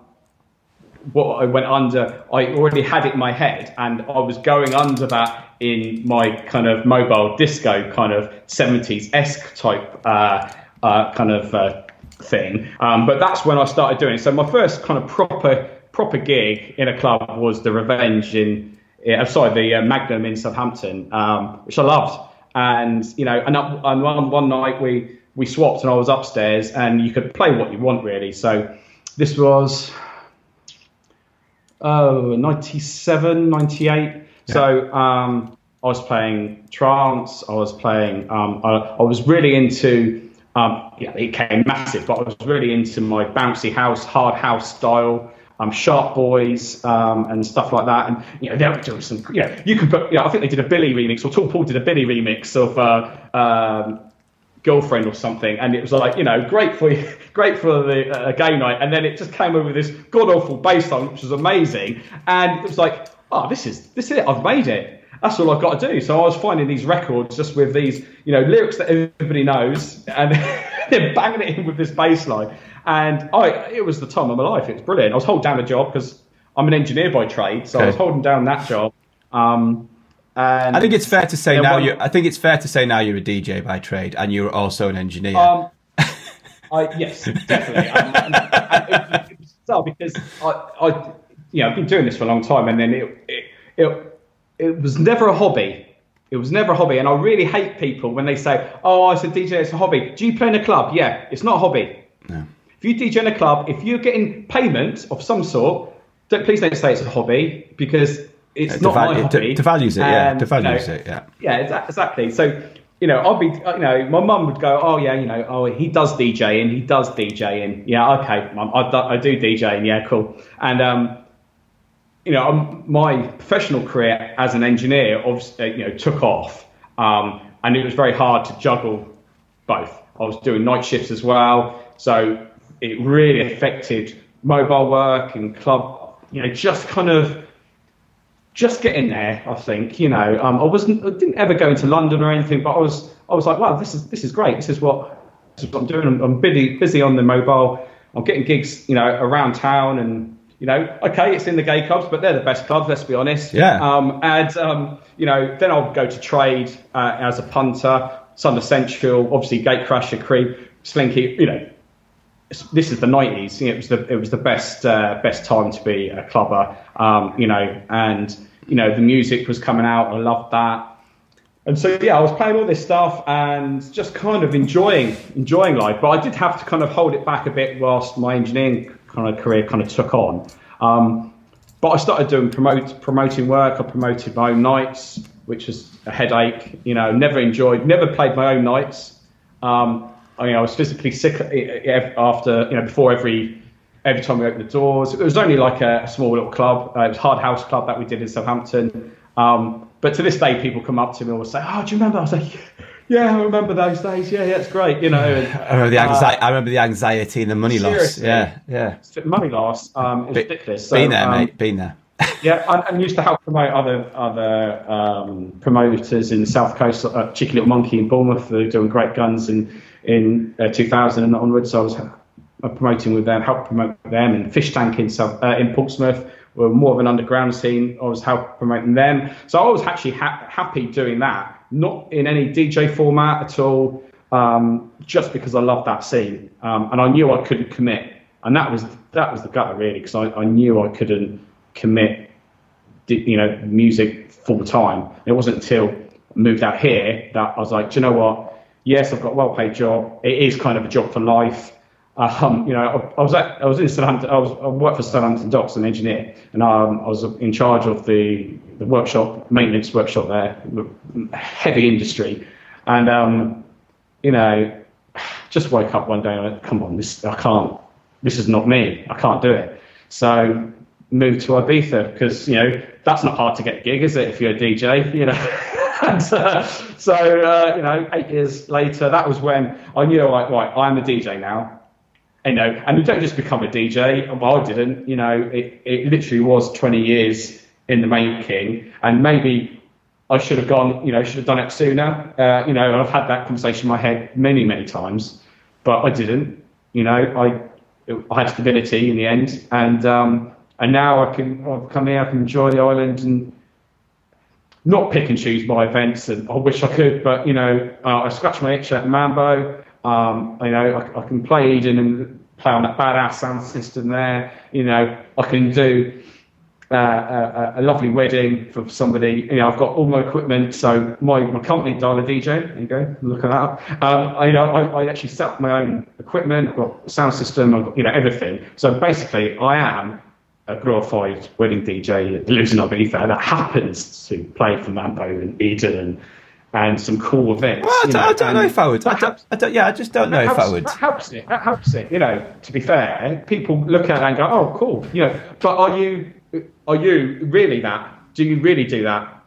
Speaker 3: what I went under, I already had it in my head, and I was going under that in my kind of mobile disco kind of 70s esque type uh, uh, kind of uh, thing. Um, but that's when I started doing it. So my first kind of proper proper gig in a club was the Revenge in, uh, sorry, the uh, Magnum in Southampton, um, which I loved. And you know, and, up, and one, one night we we swapped, and I was upstairs, and you could play what you want really. So this was oh 97, 98. So um, I was playing trance. I was playing. Um, I, I was really into. Um, yeah, it came massive, but I was really into my bouncy house, hard house style um, Sharp Boys um, and stuff like that. And you know, they were doing some. You know, you could put. You know, I think they did a Billy remix, or Tall Paul did a Billy remix of uh, um, Girlfriend or something, and it was like you know, great for <laughs> great for the uh, gay night. And then it just came over with this god awful bass line, which was amazing. And it was like, oh, this is this is it. I've made it. That's all I've got to do. So I was finding these records just with these, you know, lyrics that everybody knows, and <laughs> they're banging it in with this bass line. And I, it was the time of my life. It was brilliant. I was holding down a job because I'm an engineer by trade, so okay. I was holding down that job. Um,
Speaker 1: and I think it's fair to say now. you I think it's fair to say now you're a DJ by trade, and you're also an engineer. Um, <laughs>
Speaker 3: I, yes, definitely. and, and, and because I, I, you know, I've been doing this for a long time, and then it, it, it, it was never a hobby. It was never a hobby, and I really hate people when they say, "Oh, it's a DJ, it's a hobby." Do you play in a club? Yeah, it's not a hobby. No. If you DJ in a club, if you're getting payment of some sort, don't, please don't say it's a hobby because it's not my hobby.
Speaker 1: To, devalues it, yeah. Devalues you know, it, yeah.
Speaker 3: Yeah, exactly. So, you know, I'll be, you know, my mum would go, oh yeah, you know, oh he does DJing, he does DJing, yeah, okay, mum, I, I do DJing, yeah, cool. And um, you know, um, my professional career as an engineer, obviously, you know, took off, um, and it was very hard to juggle both. I was doing night shifts as well, so it really affected mobile work and club. You know, just kind of just getting there. I think you know, um, I wasn't, I didn't ever go into London or anything, but I was, I was like, wow, this is this is great. This is what, this is what I'm doing. I'm, I'm busy busy on the mobile. I'm getting gigs, you know, around town and you know, okay, it's in the gay clubs, but they're the best clubs. Let's be honest.
Speaker 1: Yeah.
Speaker 3: Um, and um, you know, then I'll go to trade uh, as a punter, Sundissential, obviously Gatecrasher, Cream, Slinky. You know, this is the nineties. It was the it was the best uh, best time to be a clubber. Um, you know, and you know the music was coming out. I loved that. And so yeah, I was playing all this stuff and just kind of enjoying enjoying life. But I did have to kind of hold it back a bit whilst my engineering kind of career kind of took on. Um, but I started doing promote, promoting work. I promoted my own nights, which was a headache. You know, never enjoyed, never played my own nights. Um, I mean, I was physically sick after, you know, before every every time we opened the doors. It was only like a, small little club. Uh, it was Hard House Club that we did in Southampton. Um, but to this day, people come up to me and will say, "Oh, do you remember?" I was like, yeah, I remember those days. Yeah, yeah, it's great. You know, and,
Speaker 1: I remember the anxiety. Uh, I remember the anxiety and the money loss. Yeah, yeah.
Speaker 3: Money loss. Um, it's Be, ridiculous. So,
Speaker 1: been there, um, mate. Been there. <laughs>
Speaker 3: yeah, and, used to help promote other other um, promoters in the South Coast. Uh, Cheeky Little Monkey in Bournemouth, who are doing great guns in in uh, 2000 and onwards. So I was uh, promoting with them, help promote them, and Fish Tank in South uh, in Portsmouth were more of an underground scene. I was helping promoting them. So I was actually ha- happy doing that not in any DJ format at all, um, just because I loved that scene. Um, and I knew I couldn't commit. And that was that was the gutter really, because I, I knew I couldn't commit, you know, music full time. It wasn't until I moved out here that I was like, do you know what? Yes, I've got a well-paid job. It is kind of a job for life. Um, you know, I, I, was at, I was in Southampton. I was I worked for Southampton Docks, an engineer, and um, I was in charge of the the workshop maintenance workshop there, heavy industry, and um, you know, just woke up one day and went, come on, this I can't. This is not me. I can't do it. So moved to Ibiza because you know that's not hard to get a gig, is it? If you're a DJ, you know. <laughs> and, uh, so uh, you know, eight years later, that was when I knew, like, right, I'm a DJ now you know, and you don't just become a DJ. Well, I didn't. You know, it, it literally was 20 years in the making, and maybe I should have gone. You know, should have done it sooner. Uh, you know, I've had that conversation in my head many, many times, but I didn't. You know, I I had stability in the end, and um, and now I can I've come here, I can enjoy the island and not pick and choose my events. And I wish I could, but you know, uh, I scratch my itch at Mambo. Um, you know, I, I, can play Eden and play on that badass sound system there. You know, I can do uh, a, a, lovely wedding for somebody. You know, I've got all my equipment. So my, my company, Dialer DJ, there you go, look at that. Um, I, you know, I, I, actually set up my own equipment. I've got sound system. I've got, you know, everything. So basically, I am a glorified wedding DJ that lives in Ibiza that happens to play for Mambo and Eden and and some cool events.
Speaker 1: Well, I, don't, know, I don't know if I would. I don't, I don't, yeah, I just don't know
Speaker 3: helps,
Speaker 1: if I would.
Speaker 3: That helps it. That helps it. You know, to be fair, people look at it and go, "Oh, cool." You know, but are you are you really that? Do you really do that?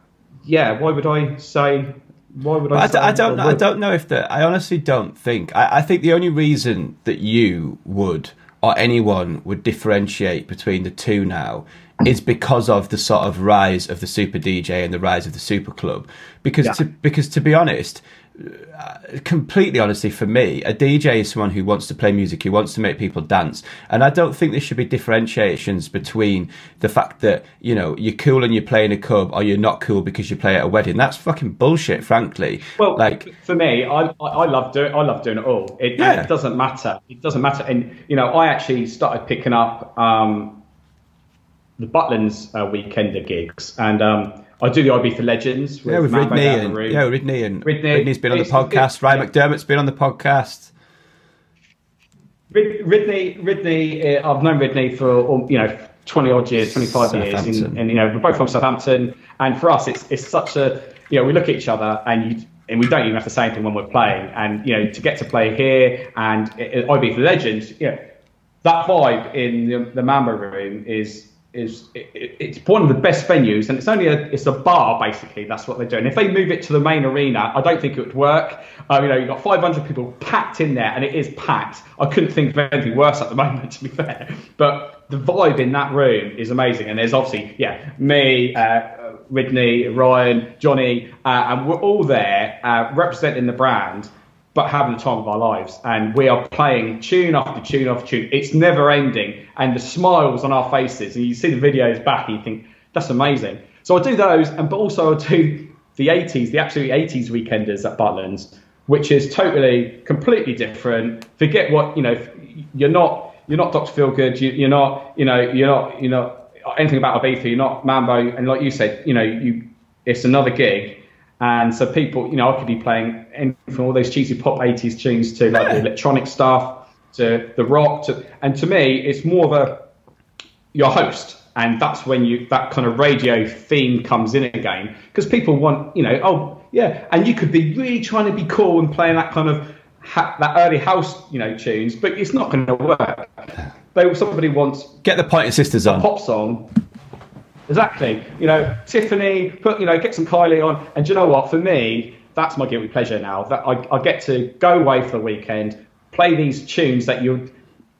Speaker 3: Yeah. Why would I say? Why would I?
Speaker 1: I, I, don't. Know, I don't know if that. I honestly don't think. I, I think the only reason that you would or anyone would differentiate between the two now is because of the sort of rise of the super DJ and the rise of the super club. Because yeah. to, because to be honest, uh, completely honestly for me a dj is someone who wants to play music who wants to make people dance and i don't think there should be differentiations between the fact that you know you're cool and you're playing a club or you're not cool because you play at a wedding that's fucking bullshit frankly
Speaker 3: well like for me i i love doing i love doing it all it, yeah. it doesn't matter it doesn't matter and you know i actually started picking up um the Butlins uh, weekender gigs and um I do the Ibiza Legends.
Speaker 1: With yeah, with Ridney and yeah, Ridney and Ridney. Ridney's been on the podcast. Ryan. McDermott's been on the podcast.
Speaker 3: Ridney, Ridney, uh, I've known Ridney for you know twenty odd years, twenty five years, and, and, you know we're both from Southampton. And for us, it's it's such a you know we look at each other and you and we don't even have to say anything when we're playing. And you know to get to play here and uh, Ibiza Legends, you know that vibe in the, the Mambo room is is it, it's one of the best venues, and it's only a it's a bar basically. That's what they're doing. If they move it to the main arena, I don't think it would work. Um, you know, you've got 500 people packed in there, and it is packed. I couldn't think of anything worse at the <laughs> moment, to be fair. But the vibe in that room is amazing, and there's obviously yeah me. Uh, Ridney, Ryan, Johnny, uh, and we're all there uh, representing the brand but having the time of our lives. And we are playing tune after tune after tune. It's never ending. And the smiles on our faces, and you see the videos back and you think, that's amazing. So I do those, and but also I do the 80s, the absolute 80s weekenders at Butlins, which is totally, completely different. Forget what, you know, you're not, you're not Dr. Feelgood, you, you're not, you know, you're not, you know, anything about Ibiza, you're not Mambo, and like you said, you know, you, it's another gig and so people, you know, I could be playing from all those cheesy pop 80s tunes to like the electronic stuff to the rock to, and to me, it's more of a, your host. And that's when you, that kind of radio theme comes in again. Because people want, you know, oh, yeah. And you could be really trying to be cool and playing that kind of, ha- that early house, you know, tunes, but it's not going to work. They, somebody wants.
Speaker 1: Get the Pointer Sisters on.
Speaker 3: pop song Exactly. You know, Tiffany, put you know, get some Kylie on, and do you know what? For me, that's my guilty pleasure now. That I, I get to go away for the weekend, play these tunes that you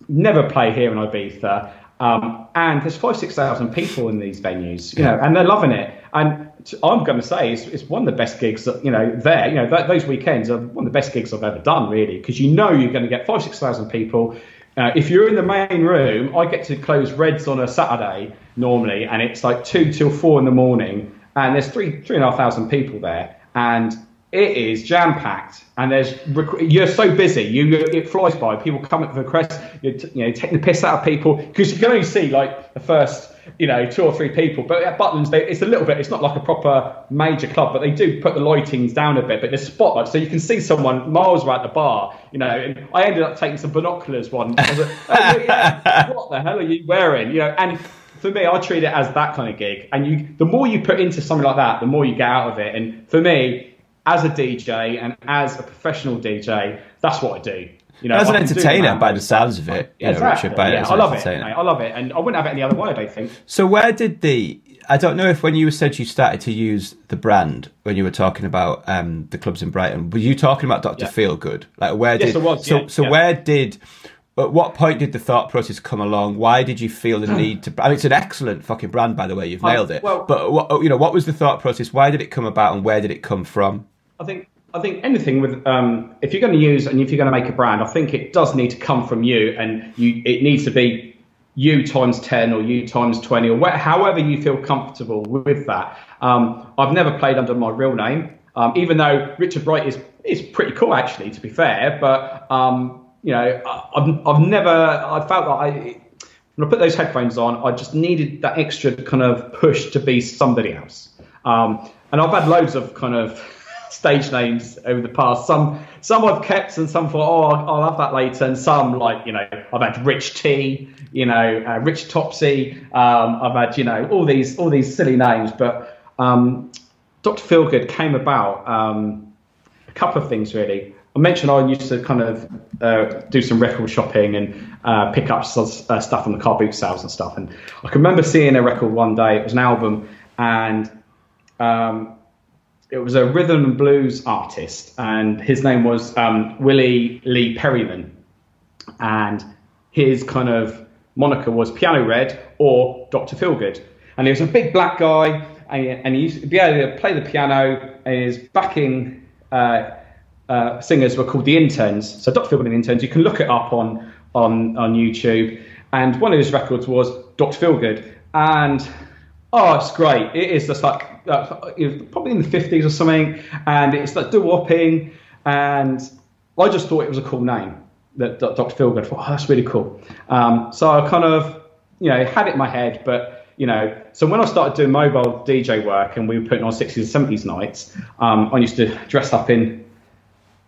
Speaker 3: never play here in Ibiza, um, and there's five, six thousand people in these venues, you know, and they're loving it. And I'm going to say it's, it's one of the best gigs, that, you know, there, you know, th- those weekends are one of the best gigs I've ever done, really, because you know you're going to get five, six thousand people. Uh, if you're in the main room, I get to close Reds on a Saturday normally, and it's like two till four in the morning, and there's three three and a half thousand people there, and it is jam packed, and there's you're so busy, you it flies by. People come up with requests, you you know, taking the piss out of people because you can only see like the first you know two or three people. But at Butlins, they, it's a little bit. It's not like a proper major club, but they do put the lightings down a bit. But there's spotlights, so you can see someone miles away at the bar. You know, and I ended up taking some binoculars one. Like, oh, yeah, <laughs> what the hell are you wearing? You know, and for me, I treat it as that kind of gig. And you, the more you put into something like that, the more you get out of it. And for me, as a DJ and as a professional DJ, that's what I do.
Speaker 1: You know, as an entertainer, by the sounds of it,
Speaker 3: yeah, exactly. Know, Richard, yeah, I love it. Mate, I love it, and I wouldn't have it any other way. I think.
Speaker 1: So, where did the? I don't know if when you said you started to use the brand when you were talking about um, the clubs in Brighton, were you talking about Doctor yeah. Feelgood? Like, where
Speaker 3: did?
Speaker 1: Yes,
Speaker 3: it was.
Speaker 1: So, so where did? At what point did the thought process come along? Why did you feel the <clears throat> need to? I mean, it's an excellent fucking brand, by the way. You've nailed it. Well, but what, you know, what was the thought process? Why did it come about, and where did it come from?
Speaker 3: I think I think anything with um, if you're going to use and if you're going to make a brand, I think it does need to come from you, and you it needs to be you times ten or you times twenty or however you feel comfortable with that. Um, I've never played under my real name, um, even though Richard Wright is is pretty cool actually, to be fair. But um, you know, I've I've never I felt like I when I put those headphones on, I just needed that extra kind of push to be somebody else. Um, and I've had loads of kind of stage names over the past. Some some I've kept, and some thought, oh, I'll, have that later. And some like you know, I've had Rich T, you know, uh, Rich Topsy. Um, I've had you know all these all these silly names, but um, Dr. Feelgood came about um, a couple of things really. I mentioned I used to kind of uh, do some record shopping and uh, pick up uh, stuff on the car boot sales and stuff. And I can remember seeing a record one day. It was an album, and um, it was a rhythm and blues artist, and his name was um, Willie Lee Perryman, and his kind of moniker was Piano Red or Doctor Feelgood, and he was a big black guy, and he, and he used to be able to play the piano, and his backing uh, uh, singers were called the Interns. So Doctor Feelgood and the Interns, you can look it up on on on YouTube, and one of his records was Doctor Feelgood, and oh, it's great. It is just like uh, probably in the 50s or something, and it's like doo-wopping, and I just thought it was a cool name that, that Dr. Feelgood. thought, oh, that's really cool. Um, so I kind of, you know, had it in my head, but you know, so when I started doing mobile DJ work and we were putting on 60s and 70s nights, um, I used to dress up in.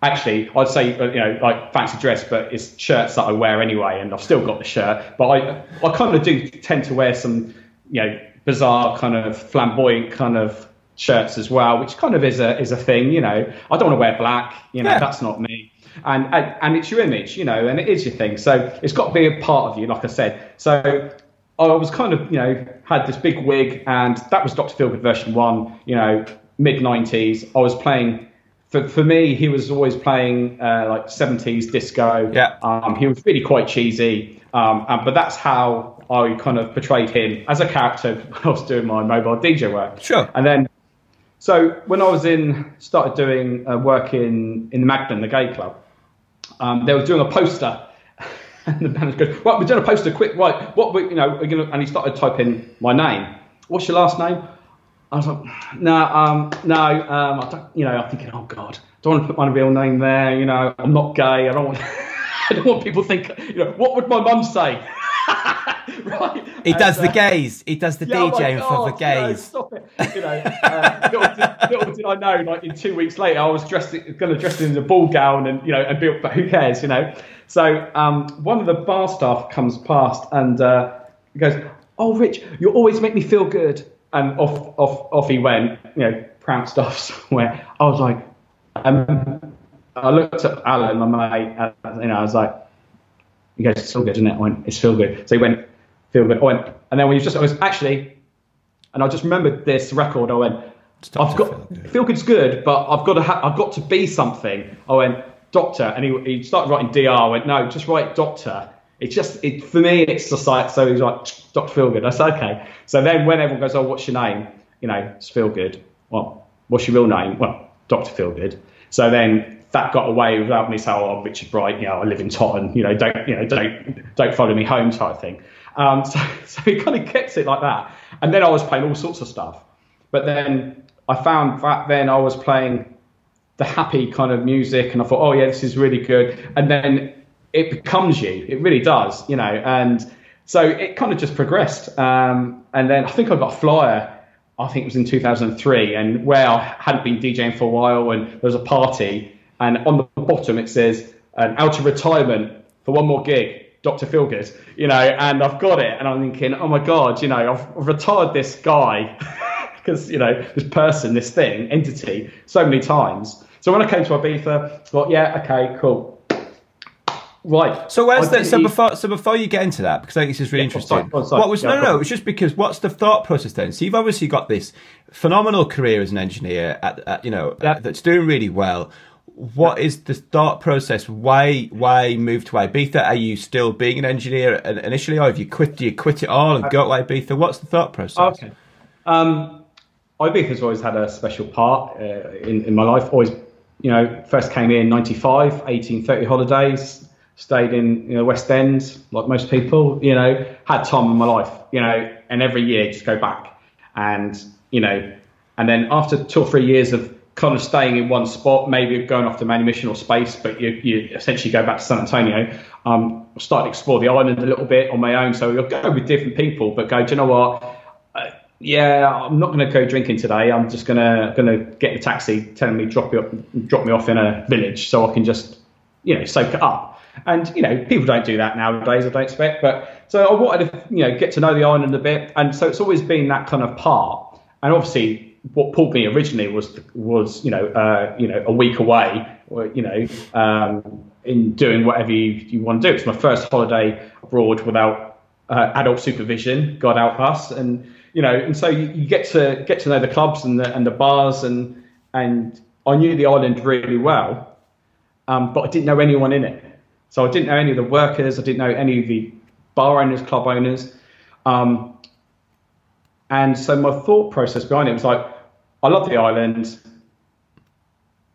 Speaker 3: Actually, I'd say uh, you know like fancy dress, but it's shirts that I wear anyway, and I've still got the shirt. But I I kind of do tend to wear some you know bizarre kind of flamboyant kind of shirts as well, which kind of is a is a thing. You know, I don't want to wear black. You know, yeah. that's not me. And, and and it's your image, you know, and it is your thing. So it's got to be a part of you, like I said. So I was kind of, you know, had this big wig, and that was Dr. Feelgood version one. You know, mid '90s. I was playing. For, for me, he was always playing uh, like 70s disco.
Speaker 1: Yeah.
Speaker 3: Um, he was really quite cheesy. Um, and, but that's how I kind of portrayed him as a character <laughs> when I was doing my mobile DJ work.
Speaker 1: Sure.
Speaker 3: And then, so when I was in, started doing uh, work in, in the Magdalen, the gay club, um, they were doing a poster. <laughs> and the manager goes, right, we're doing a poster, quick, right, what, we, you know, and he started typing my name. What's your last name? I was like, no, um, no, um, I don't, you know, I'm thinking, oh God, don't want to put my real name there. You know, I'm not gay. I don't want, <laughs> I don't want people to think, you know, what would my mum say? <laughs>
Speaker 1: right. He does and, the uh, gays. He does the yeah, DJing oh for the gays. You know,
Speaker 3: stop it. You know, uh, little, did, little, did, I know, like in two weeks later, I was dressed, going to dress in a ball gown and you know, and built, but who cares, you know? So um, one of the bar staff comes past and uh, he goes, "Oh, Rich, you always make me feel good." And off, off, off he went. You know, pranced off <laughs> somewhere. I was like, um, I looked at Alan, my mate, and you know, I was like he goes, it's feel good, isn't it? I went, it's feel good. So he went, feel good. I went, and then when you just, I was actually, and I just remembered this record. I went, I've got feel, good. feel good's good, but I've got to, ha- I've got to be something. I went, doctor, and he, he started writing dr. I went, no, just write doctor. It's just, it, for me, it's just like, so he's like, Dr. Feelgood. I said, okay. So then when everyone goes, oh, what's your name? You know, it's Feelgood. Well, what's your real name? Well, Dr. Feelgood. So then that got away without me saying, "Oh, Richard Bright, you know, I live in Totton, you know, don't, you know, don't, don't follow me home," type thing. Um, <laughs> so, so he kind of kept it like that. And then I was playing all sorts of stuff. But then I found that then I was playing the happy kind of music, and I thought, "Oh yeah, this is really good." And then it becomes you. It really does, you know. And so it kind of just progressed. Um, and then I think I got a flyer. I think it was in 2003, and where I hadn't been DJing for a while, and there was a party and on the bottom it says um, out of retirement for one more gig, Dr. Feelgood, you know, and I've got it, and I'm thinking, oh my god, you know, I've, I've retired this guy <laughs> because you know this person, this thing, entity, so many times. So when I came to Ibiza, I thought, yeah, okay, cool. Right.
Speaker 1: So where's that? So before, so before you get into that, because I think this is really yeah, interesting. What was yeah, no, no, no? It's just because what's the thought process then? So you've obviously got this phenomenal career as an engineer, at, at you know, yeah. that's doing really well what is the thought process? Why why move to Ibiza? Are you still being an engineer initially, or have you quit? Do you quit it all and go to Ibiza? What's the thought process?
Speaker 3: Okay, um, Ibiza's always had a special part uh, in in my life. Always, you know, first came in '95, 1830 holidays. Stayed in you know West End like most people. You know, had time in my life. You know, and every year just go back and you know, and then after two or three years of kind of staying in one spot, maybe going off to Manumission or Space, but you, you essentially go back to San Antonio. Um, start to explore the island a little bit on my own. So you'll go with different people, but go, do you know what? Uh, yeah, I'm not going to go drinking today. I'm just gonna gonna get the taxi, telling me drop you up, drop me off in a village, so I can just you know soak it up. And you know, people don't do that nowadays. I don't expect. But so I wanted to you know get to know the island a bit, and so it's always been that kind of part. And obviously, what pulled me originally was was you know uh, you know a week away, you know, um, in doing whatever you, you want to do. It's my first holiday abroad without uh, adult supervision. God help us, and you know, and so you, you, get to get to know the clubs and the and the bars, and and I knew the island really well, um, but I didn't know anyone in it. So I didn't know any of the workers. I didn't know any of the bar owners, club owners. Um, and so my thought process behind it was like, I love the island.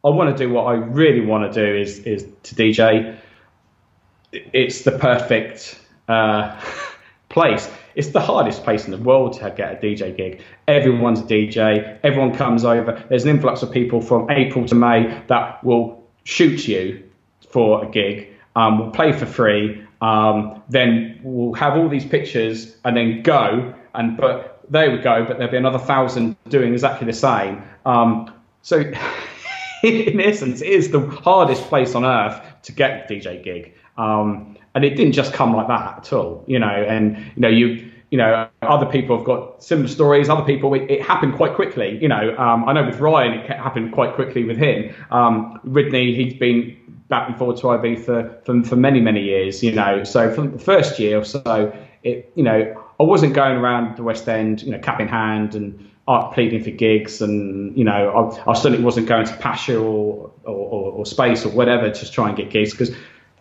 Speaker 3: I want to do what I really want to do is is to DJ. It's the perfect uh, <laughs> place. It's the hardest place in the world to get a DJ gig. Everyone's a DJ. Everyone comes over. There's an influx of people from April to May that will shoot you for a gig. Um, will play for free. Um, then we'll have all these pictures and then go and but there we go, but there'll be another thousand doing exactly the same. Um, so, <laughs> in essence, it is the hardest place on earth to get a DJ gig. Um, and it didn't just come like that at all, you know. And you know, you you know, other people have got similar stories. Other people, it, it happened quite quickly. You know, um, I know with Ryan, it happened quite quickly with him. Um, Ridney, he's been back and forth to IB for, for for many many years. You know, so from the first year or so, it you know I wasn't going around the West End, you know, cap in hand and art pleading for gigs, and you know, I, I certainly wasn't going to Pacha or, or, or, Space or whatever to try and get gigs because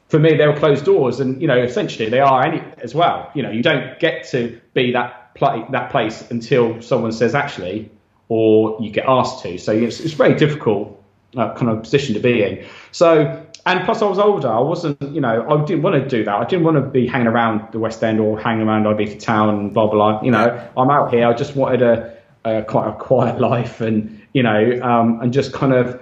Speaker 3: for me they were closed doors, and you know, essentially they are any as well. You know, you don't get to be that play, that place until someone says actually, or you get asked to. So it's, it's very difficult uh, kind of position to be in. So and plus I was older. I wasn't, you know, I didn't want to do that. I didn't want to be hanging around the West End or hanging around Ibiza town and blah blah. blah. You know, I'm out here. I just wanted a, a quite a quiet <laughs> life and you know, um, and just kind of,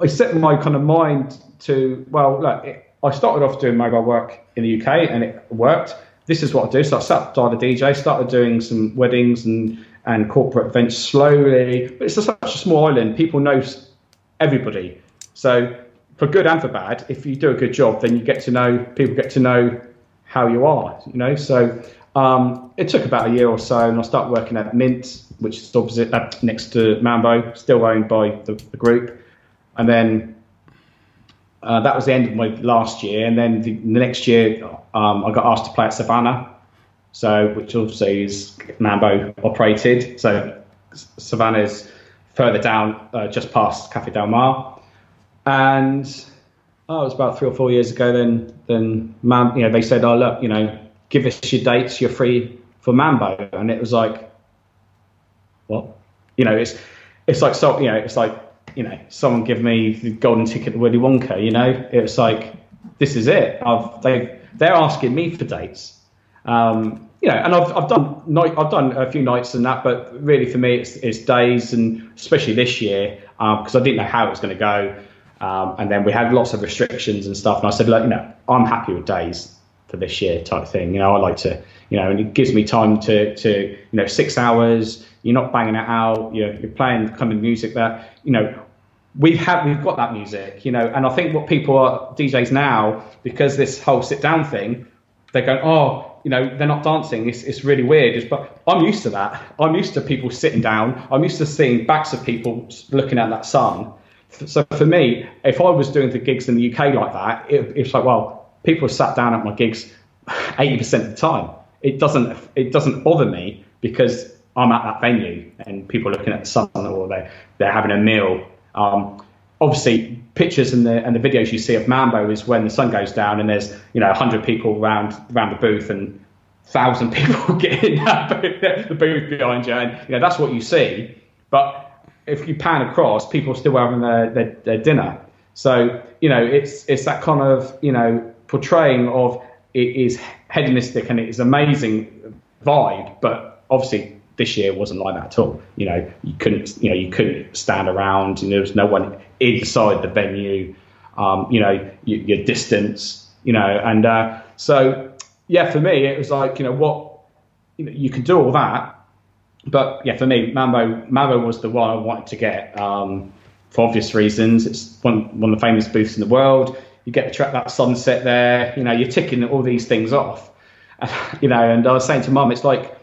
Speaker 3: I set my kind of mind to well, look, it, I started off doing mobile work in the UK and it worked. This is what I do. So I started a DJ, started doing some weddings and and corporate events slowly. But it's such a small island. People know everybody. So for good and for bad, if you do a good job, then you get to know people get to know how you are. You know, so um, it took about a year or so, and I started working at Mint, which is opposite uh, next to Mambo, still owned by the, the group, and then. Uh, that was the end of my last year, and then the, the next year um, I got asked to play at Savannah, so which also is Mambo operated. So Savannah is further down, uh, just past Cafe Del Mar and oh, it was about three or four years ago. Then, then man, you know, they said, "Oh, look, you know, give us your dates. You're free for Mambo." And it was like, what? You know, it's it's like so. You know, it's like you know, someone give me the golden ticket to Willy Wonka. You know, it's like this is it. I've they they're asking me for dates. Um, you know, and I've, I've done night, I've done a few nights and that, but really for me it's, it's days, and especially this year because um, I didn't know how it was going to go. Um, and then we had lots of restrictions and stuff. And I said, look, you know, I'm happy with days for this year type thing. You know, I like to, you know, and it gives me time to, to you know, six hours. You're not banging it out. You're, you're playing kind of music that, you know, we've had, we've got that music, you know. And I think what people are DJs now, because this whole sit down thing, they're going, oh, you know, they're not dancing. It's, it's really weird. It's, but I'm used to that. I'm used to people sitting down. I'm used to seeing backs of people looking at that sun so for me, if I was doing the gigs in the UK like that, it, it's like, well, people sat down at my gigs 80% of the time. It doesn't it doesn't bother me because I'm at that venue and people are looking at the sun or they're, they're having a meal. Um, obviously, pictures and the and the videos you see of Mambo is when the sun goes down and there's you know 100 people around around the booth and thousand <laughs> people get in that booth, the booth behind you, and you know that's what you see. But if you pan across, people are still having their, their, their dinner. So you know, it's it's that kind of you know portraying of it is hedonistic and it is amazing vibe, but obviously this year wasn't like that at all. You know, you couldn't, you know, you couldn't stand around, and there was no one inside the venue. Um, you know, your, your, distance, you know, and uh, so yeah, for me, it was like, you know, what you, know, you can do all that, but yeah, for me, Mambo, Mambo was the one I wanted to get um, for obvious reasons. It's one one of the famous booths in the world. You get the track that sunset there. You know, you're ticking all these things off. <laughs> you know, and I was saying to Mum, it's like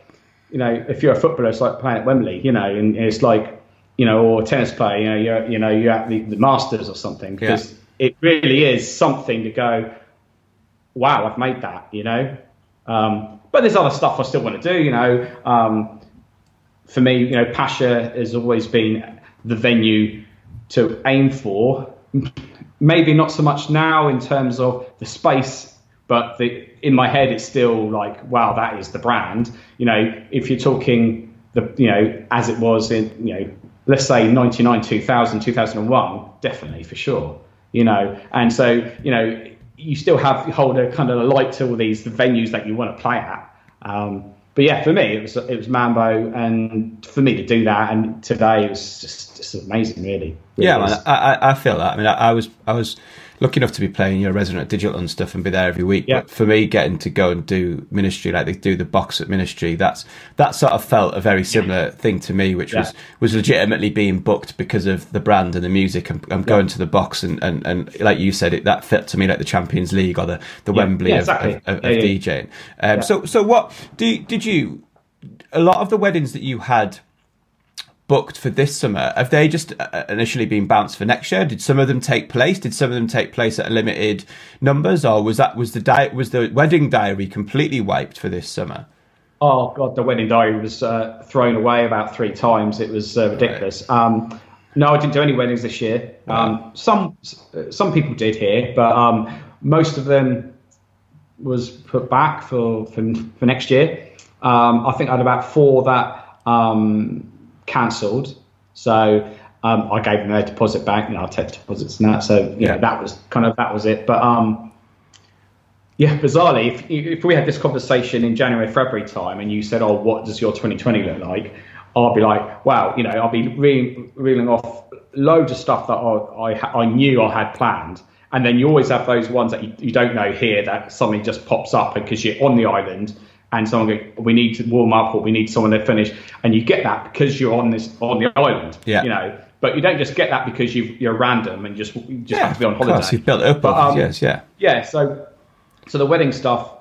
Speaker 3: you know, if you're a footballer, it's like playing at Wembley, you know, and it's like, you know, or a tennis player, you know, you're, you know, you're at the, the Masters or something because yeah. it really is something to go, wow, I've made that, you know. Um, but there's other stuff I still want to do, you know. Um, for me, you know, Pacha has always been the venue to aim for. Maybe not so much now in terms of the space but the, in my head it's still like wow that is the brand. You know if you're talking the you know as it was in you know let's say 99 2000 2001 definitely for sure you know. And so you know you still have hold a kind of a light to all these venues that you want to play at. Um, but yeah, for me, it was it was Mambo, and for me to do that, and today it was just, just amazing, really. really
Speaker 1: yeah, man, I, I feel that. I mean, I, I was I was lucky enough to be playing your resident digital and stuff and be there every week. Yeah. But for me, getting to go and do ministry like they do the box at ministry, that's that sort of felt a very similar yeah. thing to me, which yeah. was was legitimately being booked because of the brand and the music. I'm, I'm going to the box and, and, and like you said, it that felt to me like the Champions League or the the Wembley exactly. of, of, of, of DJing. Um, so so what do did you? A lot of the weddings that you had booked for this summer, have they just uh, uh, initially been bounced for next year? Did some of them take place? Did some of them take place at limited numbers, or was that was the di- was the wedding diary completely wiped for this summer?
Speaker 3: Oh god, the wedding diary was uh, thrown away about three times. It was uh, ridiculous. Right. Um, no, I didn't do any weddings this year. Um, some some people did here, but um, most of them was put back for for, for next year. Um, I think I had about four that um, cancelled. So um, I gave them their deposit back. You know, I take deposits and that. So yeah, that was kind of that was it. But um, yeah, bizarrely, if, if we had this conversation in January, February time, and you said, "Oh, what does your 2020 look like?" I'll be like, "Wow, you know, I'll be re- reeling off loads of stuff that I, I, I knew I had planned." And then you always have those ones that you, you don't know here that suddenly just pops up because you're on the island and someone go, we need to warm up or we need someone to finish, and you get that because you're on this on the island, yeah. you know. But you don't just get that because you are random and just you just yeah, have to be on holiday.
Speaker 1: Course, you've built it up. But, um, yes, yeah,
Speaker 3: yeah. So, so the wedding stuff,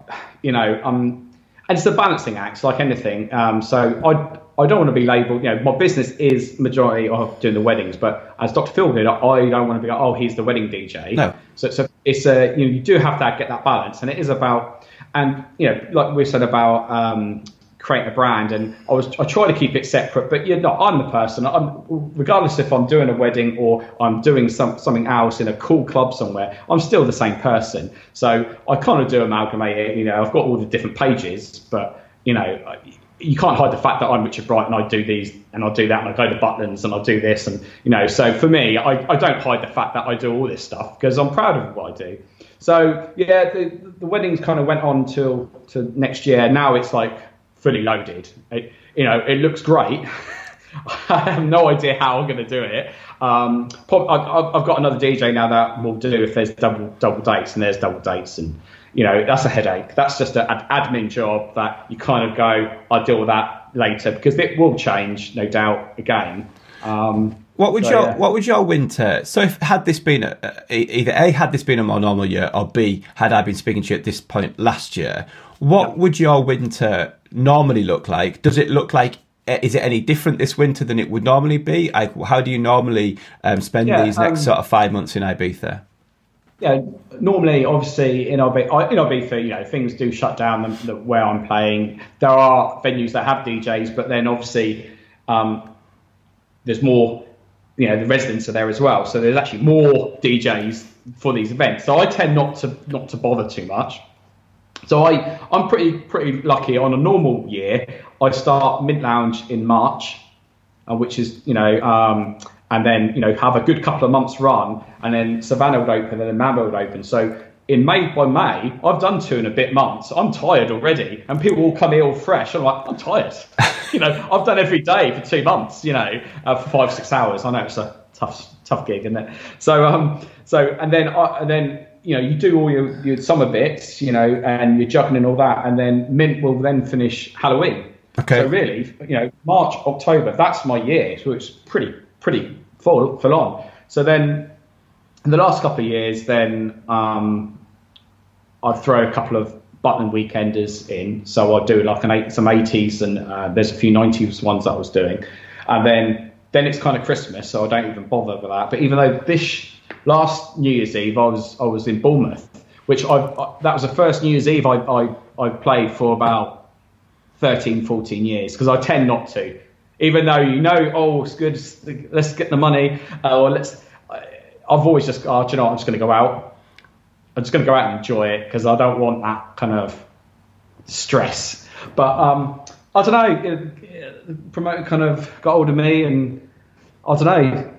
Speaker 3: you know, um, and it's a balancing act, like anything. Um, so I I don't want to be labelled. You know, my business is majority of doing the weddings, but as Dr. Feelgood, I don't want to be like, oh, he's the wedding DJ.
Speaker 1: No.
Speaker 3: So, so it's a you know you do have to get that balance, and it is about and you know like we said about um, creating a brand, and I was I try to keep it separate, but you're not. I'm the person. I'm regardless if I'm doing a wedding or I'm doing some something else in a cool club somewhere. I'm still the same person. So I kind of do amalgamate it. You know, I've got all the different pages, but you know you can't hide the fact that I'm Richard Bright and I do these and I do that and I go to Butlins and I do this and you know so for me I, I don't hide the fact that I do all this stuff because I'm proud of what I do. So yeah, the, the weddings kind of went on till to next year. Now it's like fully loaded. It, you know, it looks great. <laughs> I have no idea how I'm going to do it. Um, I've got another DJ now that will do if there's double double dates and there's double dates and you know, that's a headache. That's just an admin job that you kind of go, I'll deal with that later because it will change, no doubt, again. Um,
Speaker 1: what would so, your yeah. What would your winter? So, if had this been a, either a had this been a more normal year, or b had I been speaking to you at this point last year, what yeah. would your winter normally look like? Does it look like? Is it any different this winter than it would normally be? Like, how do you normally um, spend yeah, these next um, sort of five months in Ibiza?
Speaker 3: yeah, normally, obviously, in Ibiza, in Ibiza, you know, things do shut down the, the, where I'm playing. There are venues that have DJs, but then obviously um, there's more, you know, the residents are there as well. So there's actually more DJs for these events. So I tend not to not to bother too much. So I I'm pretty pretty lucky. On a normal year, I start Mint Lounge in March, uh, which is you know. Um, and then you know have a good couple of months run, and then Savannah would open, and then Mambo would open. So in May by May, I've done two and a bit months. I'm tired already, and people will come here all fresh. I'm like, I'm tired. <laughs> you know, I've done every day for two months. You know, uh, for five six hours. I know it's a tough tough gig, isn't it? So um, so and then uh, and then you know you do all your, your summer bits, you know, and you're juggling and all that, and then Mint will then finish Halloween.
Speaker 1: Okay.
Speaker 3: So really, you know, March October, that's my year. So it's pretty pretty full full on. So then in the last couple of years, then um, I'd throw a couple of Butlins weekenders in. So I'd do like an some 80s and uh, there's a few 90s ones that I was doing. And then then it's kind of Christmas, so I don't even bother with that. But even though this last New Year's Eve I was I was in Bournemouth, which I, I that was the first New Year's Eve I, I, I played for about 13, 14 years because I tend not to. Even though you know, oh, it's good, let's get the money, uh, or let's. I've always just, oh, do you know, what, I'm just going to go out. I'm just going to go out and enjoy it because I don't want that kind of stress. But um, I don't know. The promoter kind of got hold of me, and I don't know.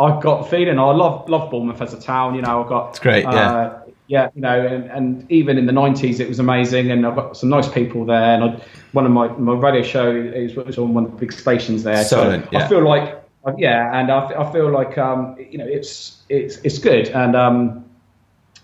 Speaker 3: I got feeling I love love Bournemouth as a town. You know, I got
Speaker 1: it's great. Yeah.
Speaker 3: Uh, yeah, you know, and, and even in the '90s, it was amazing, and I've got some nice people there. And I, one of my my radio show is was on one of the big stations there.
Speaker 1: Solent,
Speaker 3: so
Speaker 1: yeah.
Speaker 3: I feel like, yeah, and I, I feel like, um, you know, it's it's it's good, and um,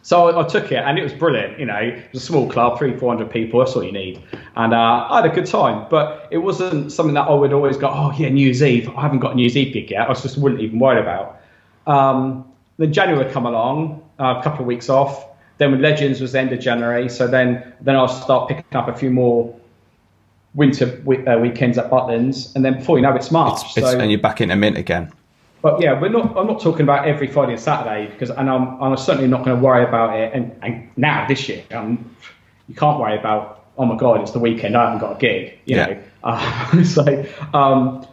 Speaker 3: so I, I, took it, and it was brilliant. You know, it was a small club, three four hundred people. That's all you need, and uh, I had a good time. But it wasn't something that I would always go, oh yeah, New Year's Eve. I haven't got a New Year's Eve gig yet. I just wouldn't even worry about. Um, then January would come along, uh, a couple of weeks off. Then with Legends was the end of January, so then then I'll start picking up a few more winter uh, weekends at Butlins, and then before you know it's March.
Speaker 1: It's, it's,
Speaker 3: so,
Speaker 1: and you're back in into Mint again.
Speaker 3: But yeah, we're not. I'm not talking about every Friday and Saturday because, and I'm, I'm certainly not going to worry about it. And, and now this year, um, you can't worry about. Oh my God, it's the weekend. I haven't got a gig. You
Speaker 1: Yeah.
Speaker 3: know. <laughs> Uh, so um,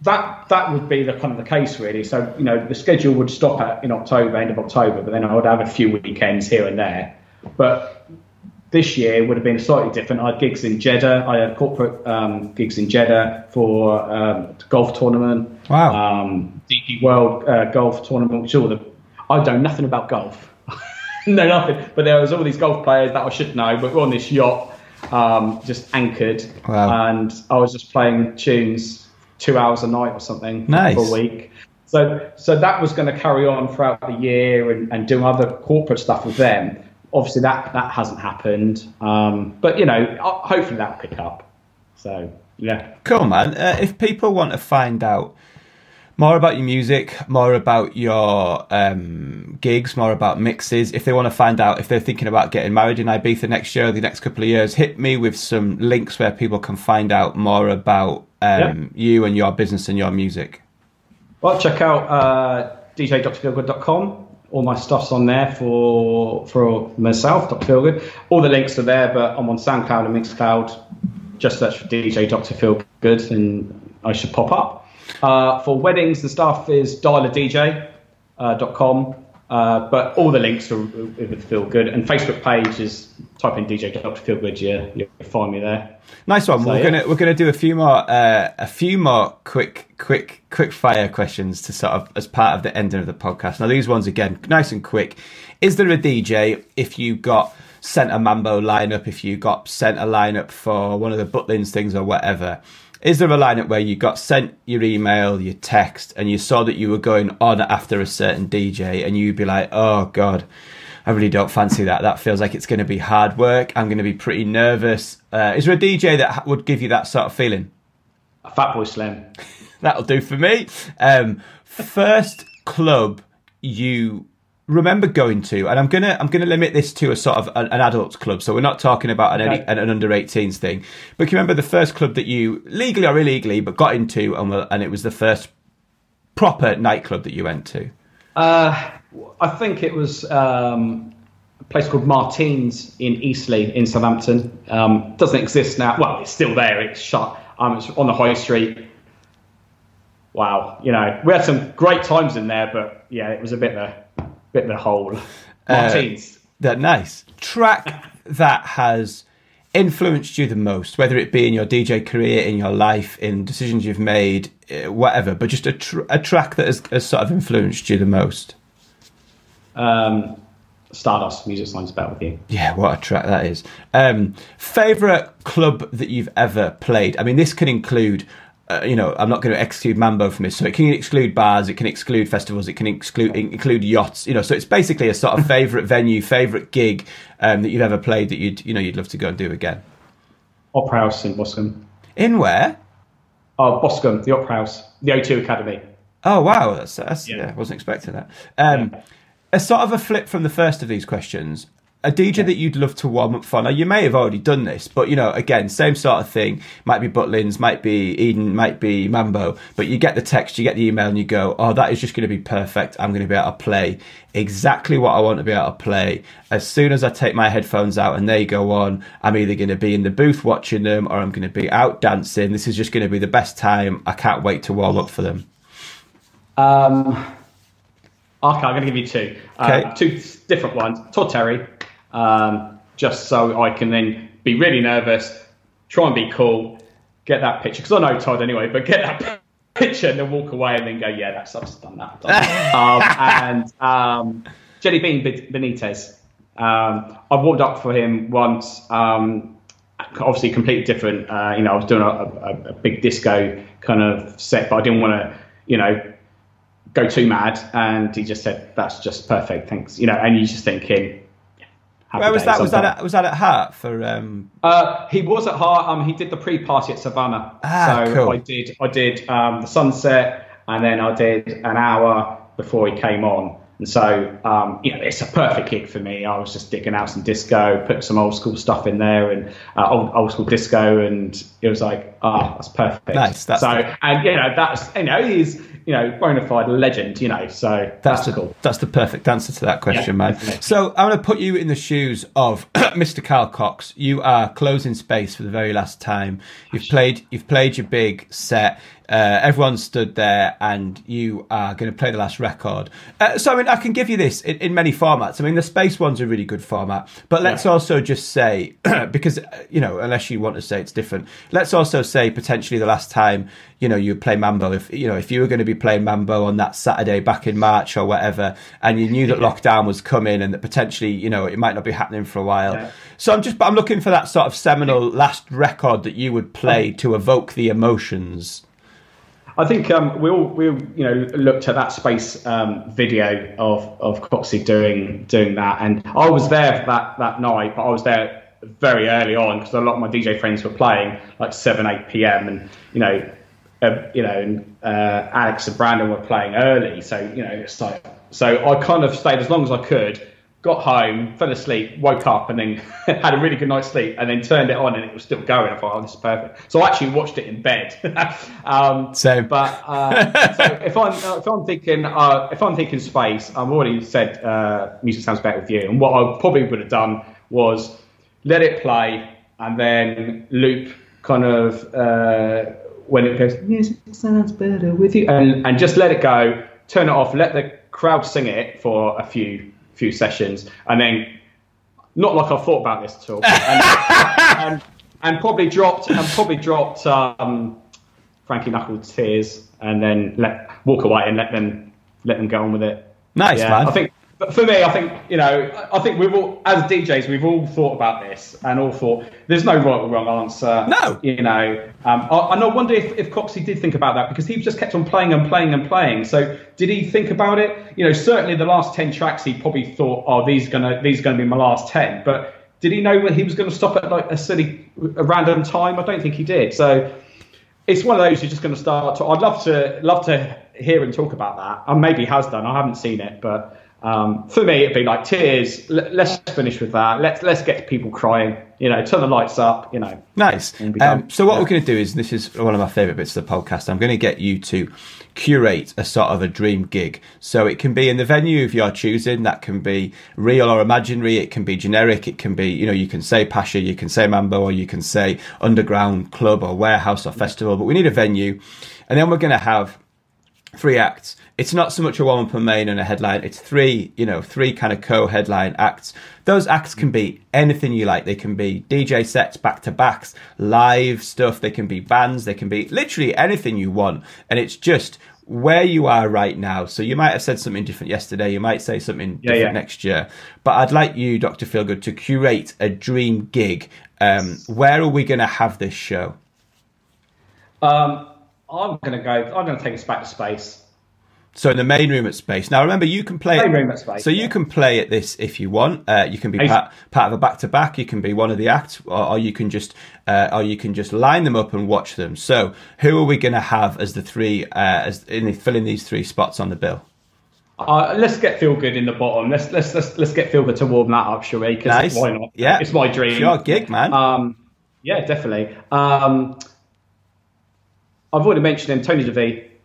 Speaker 3: that that would be the kind of the case really. So you know, the schedule would stop at in October, end of October, but then I would have a few weekends here and there. But this year would have been slightly different. I had gigs in Jeddah. I had corporate um, gigs in Jeddah for um, golf tournament.
Speaker 1: Wow.
Speaker 3: Um, DP World uh, golf tournament, which all the I know nothing about golf. <laughs> no, nothing. But there was all these golf players that I should know. But we're on this yacht, um, just anchored,
Speaker 1: Wow.
Speaker 3: and I was just playing tunes two hours a night or something
Speaker 1: Nice.
Speaker 3: for a week. So, so that was going to carry on throughout the year and, and doing other corporate stuff with them. Obviously, that that hasn't happened. Um, but you know, hopefully that'll pick up. So yeah.
Speaker 1: Cool, man. Uh, if people want to find out more about your music, more about your um, gigs, more about mixes, if they want to find out if they're thinking about getting married in Ibiza next year or the next couple of years, hit me with some links where people can find out more about um, you and your business and your music.
Speaker 3: Well, check out uh. All my stuff's on there for for myself, Dr. Feelgood. All the links are there, but I'm on SoundCloud and Mixcloud. Just search for DJ Dr. Feelgood and I should pop up. Uh, for weddings the stuff is dialadj.com. Uh. Uh, but all the links are with Feelgood. And Facebook page is type in DJ Dr. Feelgood, you, you'll find me there.
Speaker 1: Nice one.
Speaker 3: So,
Speaker 1: we're
Speaker 3: yeah.
Speaker 1: gonna we're gonna do a few more uh, a few more quick quick quick fire questions to sort of as part of the ending of the podcast. Now these ones again nice and quick. Is there a DJ if you got sent a Mambo lineup, if you got sent a lineup for one of the Butlins things or whatever? Is there a lineup where you got sent your email, your text, and you saw that you were going on after a certain DJ, and you'd be like, "Oh God, I really don't fancy that. That feels like it's going to be hard work. I'm going to be pretty nervous." Uh, is there a DJ that would give you that sort of feeling?
Speaker 3: Fatboy Slim. <laughs>
Speaker 1: That'll do for me. Um, first club you remember going to, and I'm gonna I'm gonna limit this to a sort of an, an adults club, so we're not talking about an,
Speaker 3: Okay.
Speaker 1: an, an under 18s thing. But can you remember the first club that you legally or illegally but got into, and were- and it was the first proper nightclub that you went to?
Speaker 3: Uh, I think it was um, a place called Martins in Eastleigh in Southampton. Um, doesn't exist now. Well, it's still there. It's shut. Um, it's on the high street. Wow, you know, we had some great times in there, but yeah, it was a bit of a bit of a hole. Martins.
Speaker 1: that nice track that has influenced you the most, whether it be in your DJ career, in your life, in decisions you've made, eh, whatever, but just a, tr- a track that has, has sort of influenced you the most.
Speaker 3: um, Stardust Music Sounds Better with You.
Speaker 1: Yeah, what a track that is. Um, favorite club that you've ever played? I mean, this can include. Uh, you know, I'm not going to exclude Mambo from this, so it can exclude bars, it can exclude festivals, it can exclude include yachts. You know, so it's basically a sort of favorite <laughs> venue, favorite gig um, that you've ever played that you'd you know you'd love to go and do again.
Speaker 3: Opera House in Boscombe.
Speaker 1: In where?
Speaker 3: Oh, Boscombe, the Opera House, the O2 Academy.
Speaker 1: Oh wow, that's, that's yeah. yeah. I wasn't expecting that. Um, yeah. A sort of a flip from the first of these questions. A DJ yeah. that you'd love to warm up for. Now you may have already done this, but you know, again, same sort of thing. Might be Butlins, might be Eden, might be Mambo. But you get the text, you get the email, and you go, "Oh, that is just going to be perfect. I'm going to be able to play exactly what I want to be able to play." As soon as I take my headphones out and they go on, I'm either going to be in the booth watching them, or I'm going to be out dancing. This is just going to be the best time. I can't wait to warm up for them.
Speaker 3: Um, okay, I'm going to give you two. Uh, okay. Uh, two different ones. Todd Terry, um, just so I can then be really nervous, try and be cool, get that picture, because I know Todd anyway, but get that <laughs> picture and then walk away and then go, yeah, that's I've done that. Done that. <laughs> um, and um, Jellybean Benitez. Um, I walked up for him once. Um, obviously, completely different. Uh, you know, I was doing a, a, a, big disco kind of set, but I didn't want to, you know, go too mad, and he just said, "That's just perfect, thanks." You know, and you're just thinking.
Speaker 1: Where was that? Was that at, was that at Heart for? Um...
Speaker 3: Uh, he was at Heart. Um, he did the pre-party at Savannah.
Speaker 1: Ah, so cool.
Speaker 3: I did. I did um, the sunset, and then I did an hour before he came on. And so, um, you know, it's a perfect gig for me. I was just digging out some disco, put some old school stuff in there, and uh, old, old school disco, and it was like, ah, oh, that's perfect.
Speaker 1: Nice. That's
Speaker 3: so, and you know, that's you know, he's you know, bona fide legend, you know. So that's, that's
Speaker 1: the,
Speaker 3: cool.
Speaker 1: That's the perfect answer to that question, yeah, man. Definitely. So I'm going to put you in the shoes of <clears throat> Mr. Carl Cox. You are closing space for the very last time. You've played. You've played your big set. Uh, everyone stood there, and you are going to play the last record. Uh, so, I mean, I can give you this in, in, many formats. I mean, the space one's a really good format, but let's yeah. also just say, <clears throat> because you know, unless you want to say it's different, let's also say potentially the last time you know you play Mambo. If you know if you were going to be playing Mambo on that Saturday back in March or whatever, and you knew that lockdown was coming and that potentially you know it might not be happening for a while. Yeah. So I'm just but I'm looking for that sort of seminal last record that you would play to evoke the emotions.
Speaker 3: I think um, we all we you know looked at that space um, video of of Coxie doing doing that, and I was there that that night, but I was there very early on because a lot of my DJ friends were playing like seven eight p.m. and you know. Uh, you know, and uh, Alex and Brandon were playing early, so you know, it's like so I kind of stayed as long as I could, got home, fell asleep, woke up, and then <laughs> had a really good night's sleep, and then turned it on, and it was still going. I thought, oh, this is perfect. So I actually watched it in bed. <laughs>
Speaker 1: um,
Speaker 3: so, but uh, so <laughs> if I'm uh, if I'm thinking uh, if I'm thinking space, I've already said uh, music sounds better with you, and what I probably would have done was let it play, and then loop kind of uh, when it goes music sounds better with you, and and just let it go, turn it off, let the crowd sing it for a few few sessions, and then not like I thought about this at all, and, <laughs> and, and, probably dropped and probably dropped um, Frankie Knuckles tears, and then let walk away and let them let them go on with it.
Speaker 1: Nice, yeah, man.
Speaker 3: I think but for me, I think you know, I think we've all, as DJs, we've all thought about this and all thought there's no right or wrong answer.
Speaker 1: No,
Speaker 3: you know, um, I, and I wonder if, if Coxie did think about that because he just kept on playing and playing and playing. So did he think about it? You know, certainly the last ten tracks, he probably thought, oh, these gonna these are gonna be my last ten. But did he know when he was going to stop at like a silly, a random time? I don't think he did. So it's one of those you're just going to start. To, I'd love to love to hear him talk about that. And maybe has done. I haven't seen it, but um, for me, it'd be like tears. Let's finish with that. Let's let's get people crying. You know, turn the lights up. You know,
Speaker 1: nice. Um, so what yeah. we're going to do is, this is one of my favourite bits of the podcast. I'm going to get you to curate a sort of a dream gig. So it can be in the venue of your choosing. That can be real or imaginary. It can be generic. It can be, you know, you can say Pacha, you can say Mambo, or you can say underground club or warehouse or festival. But we need a venue, and then we're going to have three acts. It's not so much a woman per main and a headline. It's three, you know, three kind of co-headline acts. Those acts can be anything you like. They can be DJ sets, back to backs, live stuff. They can be bands. They can be literally anything you want. And it's just where you are right now. So you might have said something different yesterday. You might say something
Speaker 3: Yeah,
Speaker 1: different
Speaker 3: yeah.
Speaker 1: next year. But I'd like you, Dr. Feelgood, to curate a dream gig. Um, where are we going to have this show?
Speaker 3: Um, I'm going to go. I'm going to take us back to space.
Speaker 1: So in the main room at Space. Now remember, you can play.
Speaker 3: Main room at Space,
Speaker 1: So you can play at this if you want. Uh, you can be part, part of a back to back. You can be one of the acts, or, or you can just, uh, or you can just line them up and watch them. So who are we going to have as the three, uh, as in filling these three spots on the bill?
Speaker 3: Uh, let's get feel good in the bottom. Let's let's let's let's get feel good to warm that up, shall we? 'Cause
Speaker 1: Nice.
Speaker 3: Why not?
Speaker 1: Yeah.
Speaker 3: it's my dream.
Speaker 1: It's your gig, man.
Speaker 3: Um, yeah, definitely. Um, I've already mentioned him, Tony De Vit.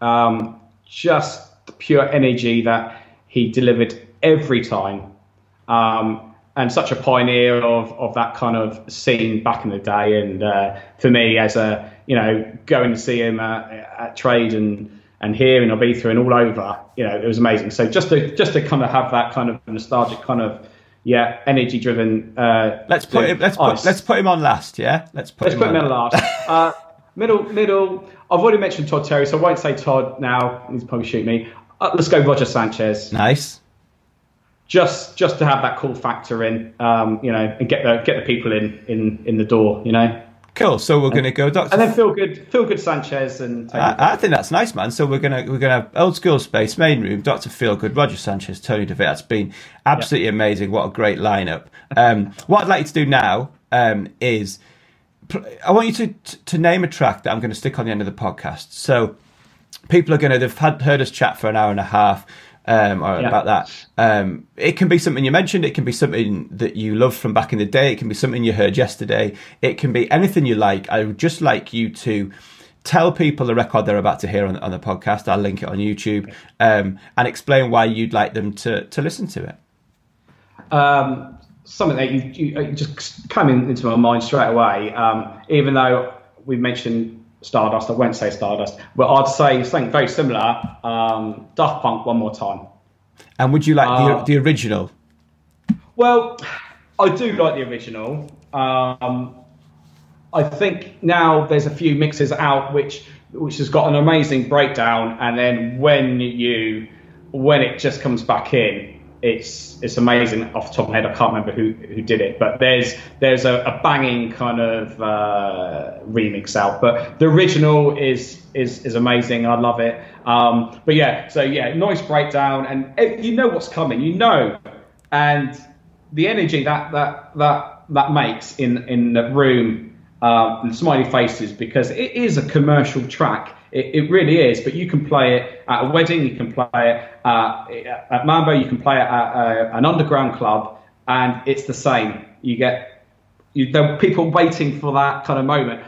Speaker 3: Um, just the pure energy that he delivered every time, um, and such a pioneer of, of that kind of scene back in the day. And uh, for me, as a you know, going to see him at, at Trade and and here in Ibiza and all over, you know, it was amazing. So just to just to kind of have that kind of nostalgic kind of yeah, energy driven. Uh,
Speaker 1: let's put him. Let's put. Let's put him on last. Yeah. Let's put
Speaker 3: Let's
Speaker 1: him
Speaker 3: put
Speaker 1: on
Speaker 3: middle last. <laughs> Uh, middle, middle. I've already mentioned Todd Terry, so I won't say Todd now. He's probably shoot me. Uh, let's go Roger Sanchez.
Speaker 1: Nice.
Speaker 3: Just, just to have that cool factor in, um, you know, and get the get the people in in in the door, you know,
Speaker 1: Cool. So we're going to go, Doctor.
Speaker 3: and then feel good, feel good Sanchez and. Tony.
Speaker 1: I, I think that's nice, man. So we're gonna we're gonna have old school space main room, Doctor Feelgood, Roger Sanchez, Tony De Vit. That's been absolutely amazing. What a great lineup. Um, what I'd like you to do now um, is I want you to to name a track that I'm going to stick on the end of the podcast. So people are going to have had, heard us chat for an hour and a half. Um, or
Speaker 3: Yeah.
Speaker 1: about that. Um, it can be something you mentioned. It can be something that you love from back in the day. It can be something you heard yesterday. It can be anything you like. I would just like you to tell people the record they're about to hear on, on the podcast. I'll link it on YouTube um, and explain why you'd like them to, to listen to it.
Speaker 3: um, something that you, you just came in, into my mind straight away. Um, even though we mentioned Stardust, I won't say Stardust, but I'd say something very similar. Um, Daft Punk, one more time.
Speaker 1: And would you like
Speaker 3: Uh,
Speaker 1: the, the original?
Speaker 3: Well, I do like the original. Um, I think now there's a few mixes out which which has got an amazing breakdown, and then when you when it just comes back in, it's it's amazing. Off the top of my head, I can't remember who who did it, but there's there's a, a banging kind of uh, remix out. But the original is is is amazing. I love it. Um, but yeah, so yeah, nice breakdown, and eh, you know what's coming. You know, and the energy that that that that makes in in the room, um, smiley faces, because it is a commercial track. It, it really is. But you can play it at a wedding, you can play it uh, at Mambo, you can play it at uh, an underground club, and it's the same. You get you, there people waiting for that kind of moment.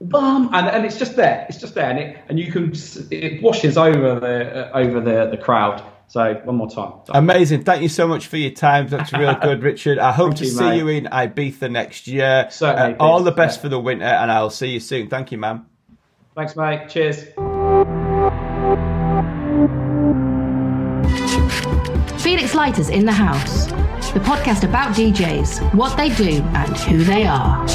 Speaker 3: Bum, and, and it's just there. It's just there, and it and you can it washes over the uh, over the the crowd. So one more time.
Speaker 1: Amazing. Thank you so much for your time, That's Real <laughs> Good, Richard. I hope to
Speaker 3: you,
Speaker 1: see
Speaker 3: mate.
Speaker 1: you in Ibiza next year.
Speaker 3: Certainly,
Speaker 1: Uh, all the best
Speaker 3: Yeah.
Speaker 1: for the winter, and I'll see you soon. Thank you, man.
Speaker 3: Thanks, mate. Cheers.
Speaker 2: Felix Leiter's in the House, the podcast about DJs, what they do, and who they are.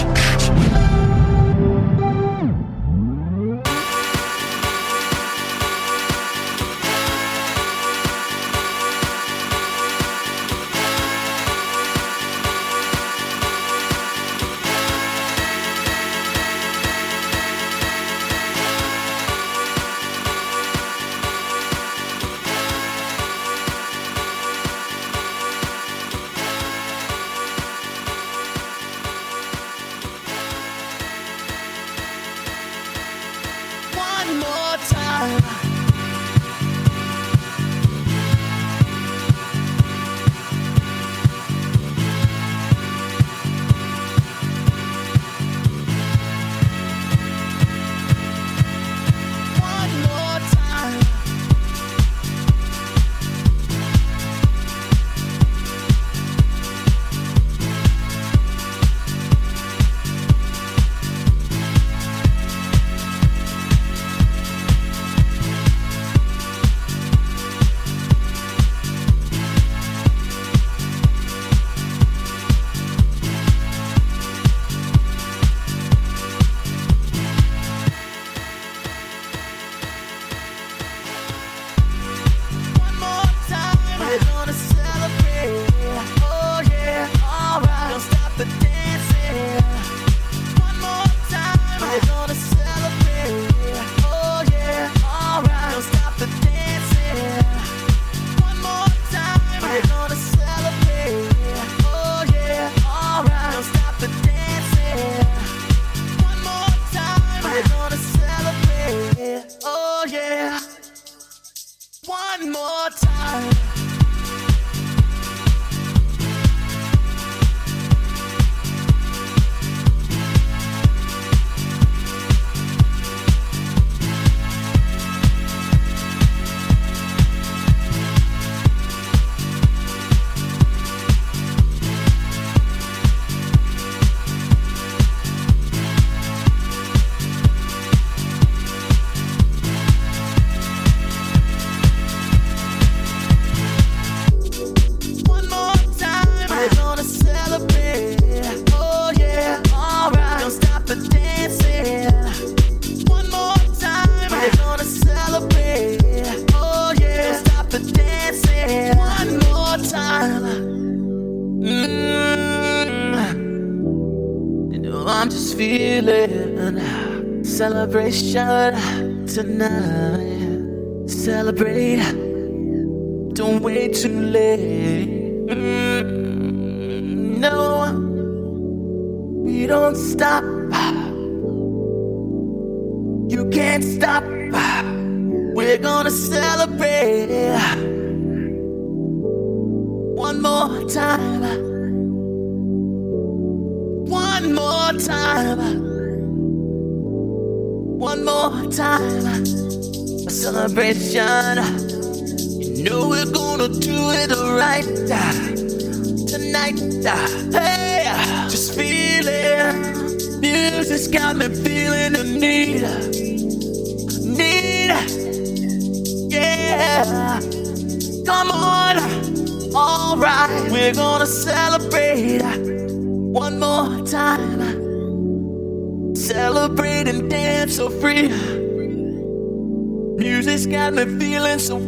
Speaker 4: Celebration tonight.